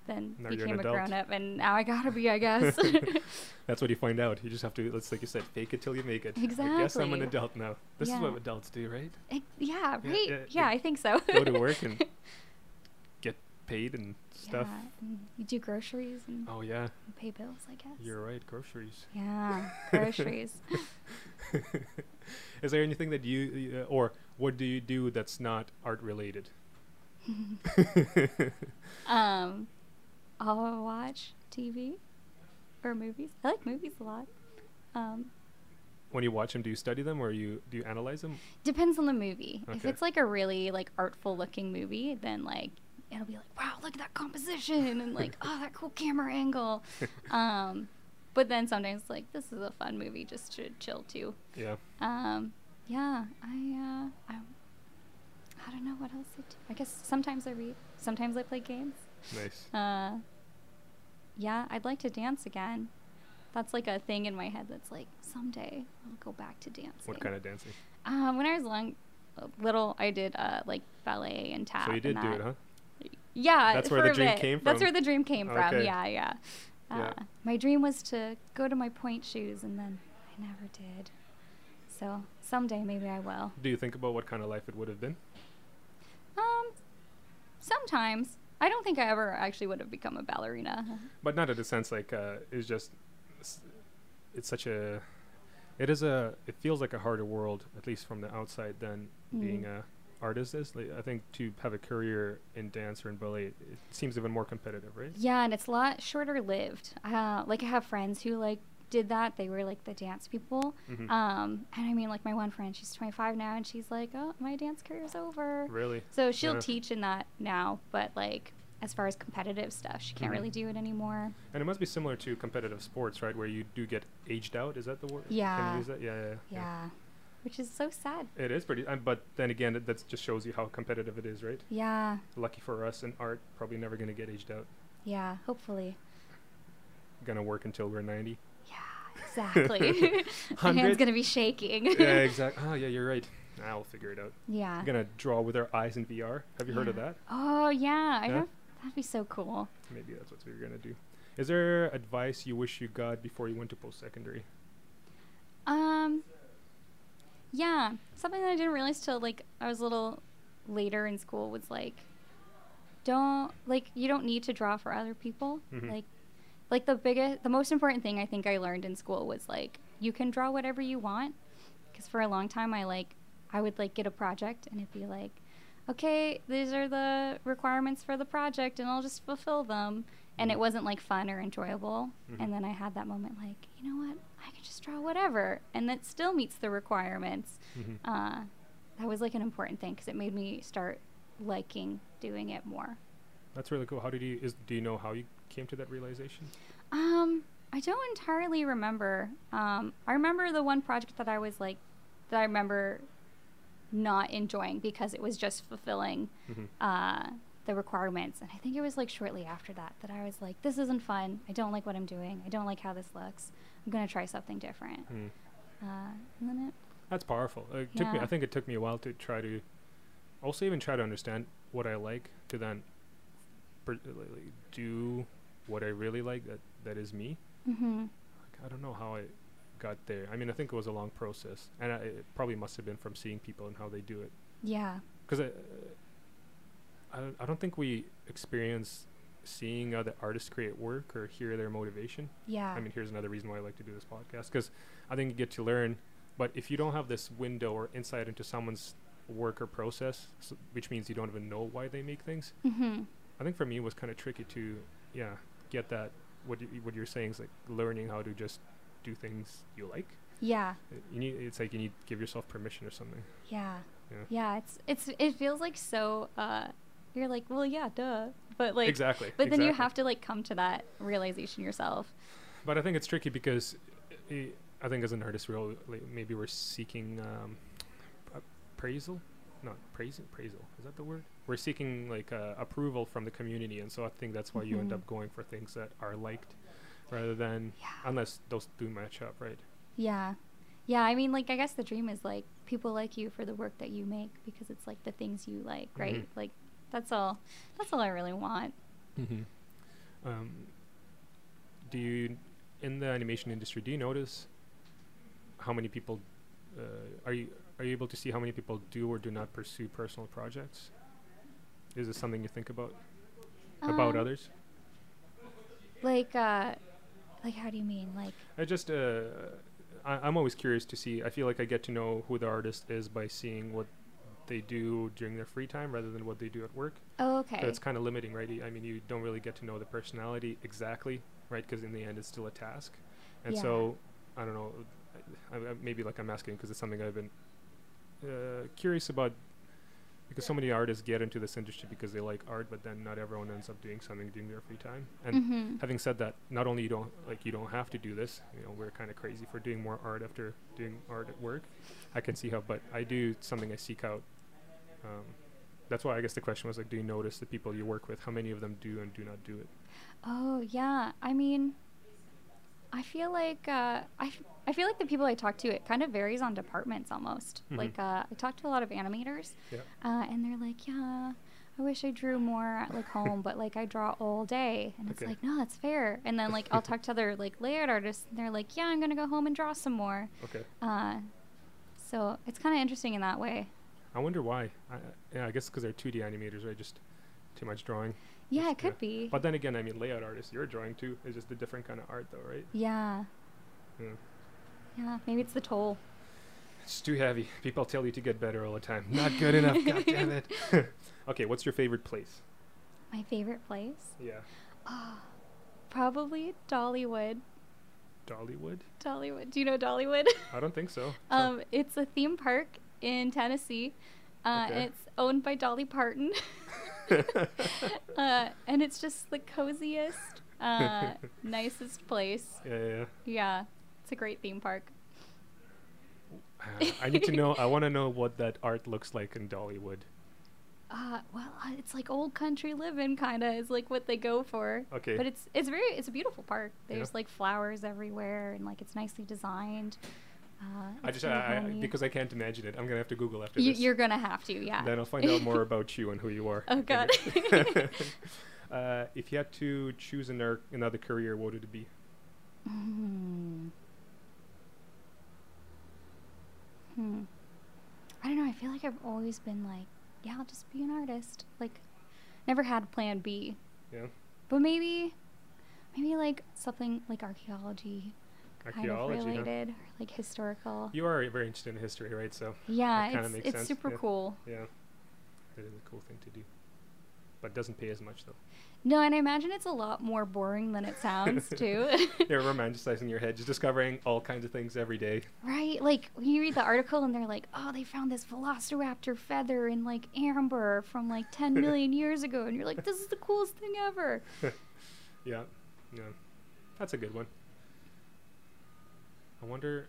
then Now became a adult. grown up, and now I gotta be, I guess. That's what you find out. You just have to, let's like you said, fake it till you make it. Exactly. I guess I'm an adult now. This is what adults do, right? Yeah, Yeah, right. yeah, Yeah, I think so. Go to work and get paid and stuff. Yeah, and you do groceries and Oh yeah, pay bills, I guess. you're right. Groceries. Yeah, groceries. is there anything that you, uh, or what do you do that's not art related? um, I'll watch TV or movies. I like movies a lot. Um, when you watch them, do you study them or you do you analyze them? depends on the movie. If it's like a really like artful looking movie, then like it'll be like, wow, look at that composition and like, oh, that cool camera angle. Um, but then sometimes like this is a fun movie just to chill to. Yeah. Um, yeah, I, uh, I, I don't know what else I do. I guess sometimes I read, sometimes I play games. Nice. Uh, yeah, I'd like to dance again. That's like a thing in my head that's like someday I'll go back to dancing. What kind of dancing? Um, when I was long, uh, little, I did uh like ballet and tap. So you did do it, huh? Yeah, That's where the dream bit. came That's from? where the dream came from. Okay. Yeah, yeah. Uh, Yeah. My dream was to go to my point shoes, and then I never did. So someday maybe I will. Do you think about what kind of life it would have been? Um, sometimes I don't think I ever actually would have become a ballerina. But not in the sense like uh, it's just s- it's such a it is a it feels like a harder world at least from the outside than being Mm. a artist is. Like, I think to have a career in dance or in ballet, it, it seems even more competitive, right? Yeah, and it's a lot shorter lived. Uh, like I have friends who like did that. They were like the dance people. Mhm. Um, and I mean, like my one friend, she's 25 now, and she's like, "Oh, my dance career's over." Really? So she'll Yeah. teach in that now, but like as far as competitive stuff, she can't Mhm. really do it anymore. And it must be similar to competitive sports, right? Where you do get aged out. Is that the word? Can Yeah. you use that? Yeah, yeah, yeah. Yeah, which is so sad. It is pretty, um, but then again, that just shows you how competitive it is, right? Yeah, Lucky for us in art, probably never gonna get aged out. yeah. Hopefully. Gonna work until we're 90. Yeah, exactly. my hand's gonna be shaking. yeah, exactly. Oh, yeah, you're right. I'll figure it out. yeah. We're gonna draw with our eyes in VR. Have you heard of that? Oh yeah, I Yeah? know. That'd be so cool. Maybe that's what we're gonna do. Is there advice you wish you got before you went to post secondary? Um. Yeah, something that I didn't realize till like I was a little later in school was like, don't like you don't need to draw for other people. Mhm. Like, like the biggest, the most important thing I think I learned in school was like you can draw whatever you want. Because for a long time I like I would like get a project and it'd be like, okay, these are the requirements for the project and I'll just fulfill them. And it Mhm. wasn't like fun or enjoyable. Mhm. And then I had that moment like, you know what? I can just draw whatever. And that still meets the requirements. Mhm. Uh, that was like an important thing because it made me start liking doing it more. That's really cool. How did you? Is do you know how you came to that realization? Um, I don't entirely remember. Um, I remember the one project that I was like, that I remember not enjoying because it was just fulfilling Mhm. uh, the requirements. And I think it was like shortly after that that I was like, this isn't fun. I don't like what I'm doing. I don't like how this looks. I'm gonna try something different. Mm. Uh, and then it, That's powerful. It took me. Yeah. I think it took me a while to try to, also even try to understand what I like to then, per- do what I really like. That that is me. hmm I don't know how I got there. I mean, I think it was a long process, and I, it probably must have been from seeing people and how they do it. yeah, Because I, I, don't- I don't think we experience seeing other artists create work or hear their motivation. yeah, I mean, here's another reason why I like to do this podcast because I think you get to learn. But if you don't have this window or insight into someone's work or process, s which means you don't even know why they make things, hmm I think for me it was kind of tricky to, yeah, get that. What you, what you're saying is like learning how to just do things you like. yeah, You need. It's like you need to give yourself permission or something. yeah, Yeah. yeah. It's it's it feels like so. Uh, you're like, well, yeah, duh. But like, exactly. but then you have to like come to that realization yourself. But I think it's tricky because i I think as an artist, we're all, like, maybe we're seeking um, appraisal, not praising, appraisal. Is that the word? We're seeking like uh, approval from the community, and so I think that's why you end Mhm. up going for things that are liked, rather than Yeah. unless those do match up, right? Yeah. Yeah, I mean like I guess the dream is like people like you for the work that you make because it's like the things you like, right? Mhm. Like that's all that's all I really want. Mm-hmm. Um, do you, in the animation industry, do you notice how many people uh, are you are you able to see how many people do or do not pursue personal projects? Is this something you think about about Um, others? Like uh like how do you mean? Like I just uh, I, I'm always curious to see. I feel like I get to know who the artist is by seeing what they do during their free time rather than what they do at work. oh, okay. So it's kind of limiting, right? I mean, you don't really get to know the personality exactly, right? Because in the end, it's still a task. And Yeah. so, I don't know. I, I, maybe like I'm asking because it's something I've been uh, curious about. Because so many artists get into this industry because they like art, but then not everyone ends up doing something during their free time. And Mhm. having said that, not only you don't like you don't have to do this. You know, we're kind of crazy for doing more art after doing art at work. I can see how, but I do something I seek out. Um, that's why I guess the question was like, do you notice the people you work with? How many of them do and do not do it? Oh, yeah. I mean I feel like uh I, f- I feel like the people I talk to it kind of varies on departments almost. Mhm. Like uh I talk to a lot of animators Yeah. uh, and they're like, yeah, I wish I drew more at like home, but like I draw all day, and it's like, no, that's fair. And then like I'll talk to other like layout artists, and they're like, yeah, I'm gonna go home and draw some more. Okay. Uh, so it's kind of interesting in that way. I wonder why. I, yeah, I guess because they're 2D animators, right? Just too much drawing. Yeah, Just- it could be. But then again, I mean, layout artists, you're drawing too. It's just a different kind of art, though, right? yeah, Yeah. Yeah, maybe it's the toll. It's too heavy. People tell you to get better all the time. Not good enough. God damn it. okay, what's your favorite place? My favorite place, Yeah. oh, probably Dollywood. Dollywood? Dollywood. Do you know Dollywood? I don't think so. um, it's a theme park in Tennessee. Uh, Okay. and it's owned by Dolly Parton. uh, and it's just the coziest, uh, nicest place. yeah, yeah, yeah. Yeah, it's a great theme park. Uh, I need to know. I want to know what that art looks like in Dollywood. Uh, well, uh, it's like old country living, kind of is like what they go for. Okay. But it's it's very it's a beautiful park. Yeah. There's like flowers everywhere, and like it's nicely designed. Uh, I just I, I, because I can't imagine it. I'm gonna have to Google after you, this. you're gonna have to, yeah. Then I'll find out more about you and who you are. Oh, God. Uh, if you had to choose another another career, what would it be? Hmm. Hmm. I don't know. I feel like I've always been like, yeah, I'll just be an artist. Like, never had plan B. Yeah. But maybe, maybe like something like archaeology, kind of Archaeology. huh? related, or like historical. You are very interested in history, right? So yeah, it's makes it's sense, super yeah. cool. yeah, it is a cool thing to do, but doesn't pay as much though. No, and I imagine it's a lot more boring than it sounds too. You're romanticizing your head, just discovering all kinds of things every day. Right? Like when you read the article and they're like, "Oh, they found this velociraptor feather in like amber from like 10 million years ago." And you're like, "This is the coolest thing ever." Yeah, yeah, that's a good one. I wonder,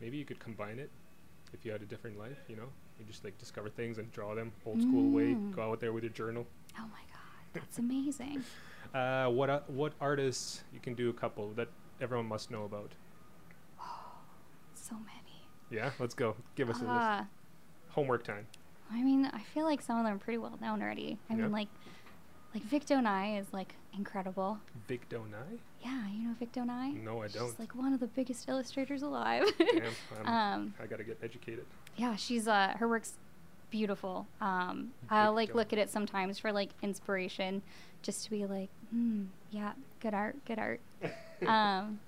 maybe you could combine it if you had a different life. You know, you just like discover things and draw them old school way. Mm. Go out there with your journal. Oh my god, that's amazing. Uh, what uh, what artists you can do a couple that everyone must know about? Oh, so many. Yeah, let's go. Give us a list. Uh, Homework time. I mean, I feel like some of them are pretty well known already. I Yep. mean, like, like Victo Ngai is like incredible. Victo Ngai? Yeah, you know Victo Ngai? No, I She's don't. It's like one of the biggest illustrators alive. Damn, I'm, um, I gotta get educated. Yeah, she's uh, her work's beautiful. Um, I'll like look at it sometimes for like inspiration, just to be like, hmm, yeah, good art, good art. um,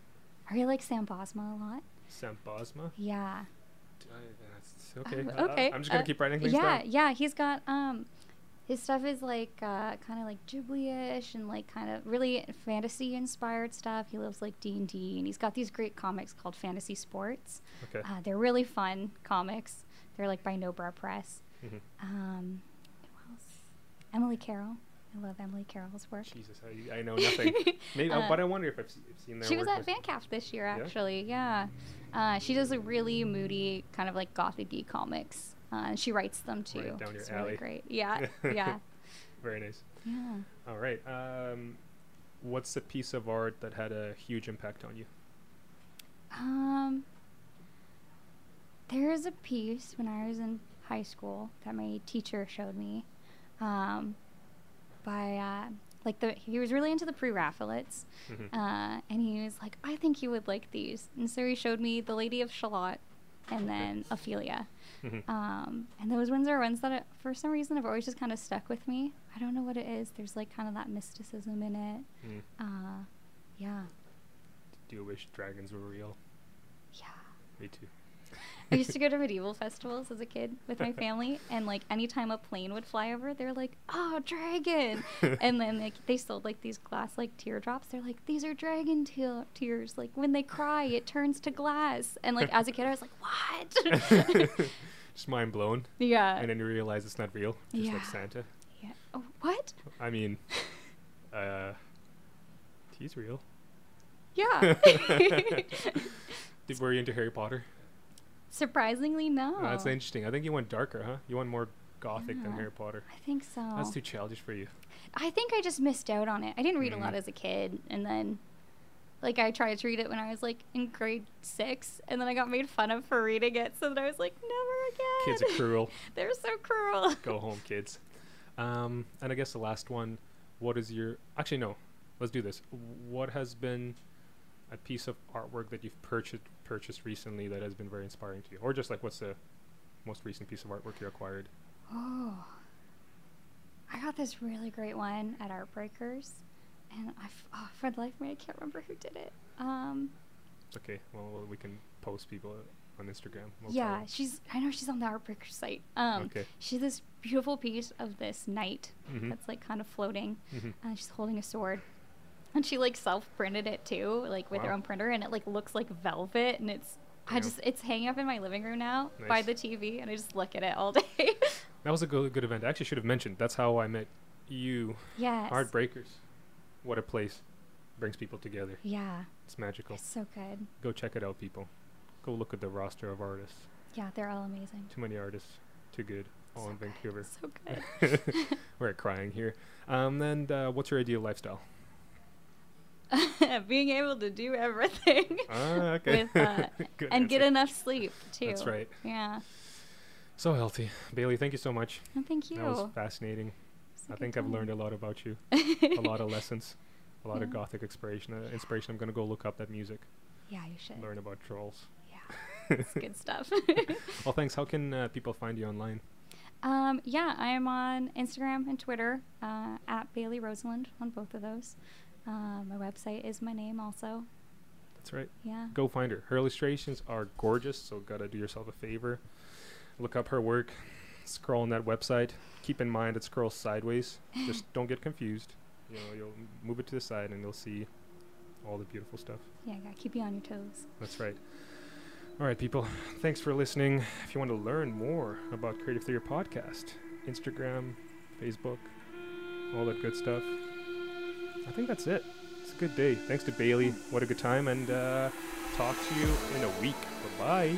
I really like Sam Bosma a lot. Sam Bosma. Yeah. That's- Okay. Um, uh, okay. I'm just gonna uh, keep writing things yeah, down. yeah. He's got um, his stuff is like uh, kind of like Ghibli-ish and like kind of really fantasy-inspired stuff. He loves like D and D, and he's got these great comics called Fantasy Sports. Okay. Uh, they're really fun comics. They're like by Nobrow Press. Mhm. Um, who else? Emily Carroll. I love Emily Carroll's work. Jesus, I, I know nothing. Maybe, Uh, but I wonder if I've, se- I've seen their She was at. VanCAF this year, Yeah? actually. Yeah. Uh, she does a really moody, kind of like gothic comics. Uh, and she writes them too. Right down your it's alley. really great. Yeah. yeah. Very nice. Yeah. All right. Um, what's a piece of art that had a huge impact on you? Um, there is a piece when I was in high school that my teacher showed me. Um, by uh, like the he was really into the pre-Raphaelites, Mhm. uh, and he was like, I think you would like these, and so he showed me the Lady of Shalott, and then Ophelia. Um, and those ones are ones that, for some reason, have always just kind of stuck with me. I don't know what it is. There's like kind of that mysticism in it. Mm. Uh, yeah, Do you wish dragons were real? yeah. Me too. I used to go to medieval festivals as a kid with my family, and like anytime a plane would fly over, they're like, "Oh, dragon!" and then like they sold like these glass like teardrops. They're like, "These are dragon te- tears. Like when they cry, it turns to glass." And like as a kid, I was like, "What?" Just mind blown. yeah. And then you realize it's not real. Just like Yeah. Santa. yeah. Oh, what? I mean, uh, he's real. Yeah. Did, were you into Harry Potter? Surprisingly, no. Oh, that's interesting. I think you went darker, huh? You went more gothic than Harry Potter. I think so. That's too childish for you. I think I just missed out on it. I didn't read a lot Mhm. as a kid, and then, like, I tried to read it when I was like in grade six, and then I got made fun of for reading it. So then I was like, never again. Kids are cruel. They're so cruel. Go home, kids. Um, and I guess the last one. What is your? Actually, no. Let's do this. What has been a piece of artwork that you've purchased purchased recently that has been very inspiring to you, or just like what's the most recent piece of artwork you acquired? Oh, I got this really great one at Art Breakers, and I, f- oh, for the life of me, I can't remember who did it. Um, okay. Well, well, we can post people on Instagram. We'll yeah, she's. I know she's on the Art Breakers site. Um, Okay. She's this beautiful piece of this knight Mhm. that's like kind of floating, Mhm. and she's holding a sword. And she like self printed it too, like with her own printer, and it like looks like velvet, and it's. I just it's hanging up in my living room now by the TV, and I just look at it all day. That was a good, good event. I actually should have mentioned. That's how I met you. yes. Art Breakers. What a place. Brings people together. Yeah, It's magical. it's so good. Go check it out, people. Go look at the roster of artists. Yeah, they're all amazing. Too many artists. Too good. All So in good, Vancouver. So good. We're crying here. Um, and uh, what's your ideal lifestyle? Being able to do everything. Ah, okay. With, uh, and get enough sleep too. That's right. Yeah. So healthy. Bailie, thank you so much. And thank you. That was fascinating. A I think I've learned a lot about you. a lot of lessons. A lot of gothic inspiration. Uh, inspiration. I'm going to go look up that music. Yeah, you should. Learn about trolls. Yeah, it's good stuff. Well, thanks. How can uh, people find you online? um, yeah, I am on Instagram and Twitter uh, at Bailie Rosenlund on both of those. Uh, my website is my name also. That's right. Yeah. Go find her. Her illustrations are gorgeous, so gotta do yourself a favor. Look up her work. Scroll on that website. Keep in mind it scrolls sideways. Just don't get confused. You know, you'll move it to the side and you'll see all the beautiful stuff. Yeah, gotta keep you on your toes. That's right. All right, people. Thanks for listening. If you want to learn more about Creative Theater Podcast, Instagram, Facebook, all that good stuff. I think that's it. It's a good day. Thanks to Bailie. What a good time. And uh, talk to you in a week. Bye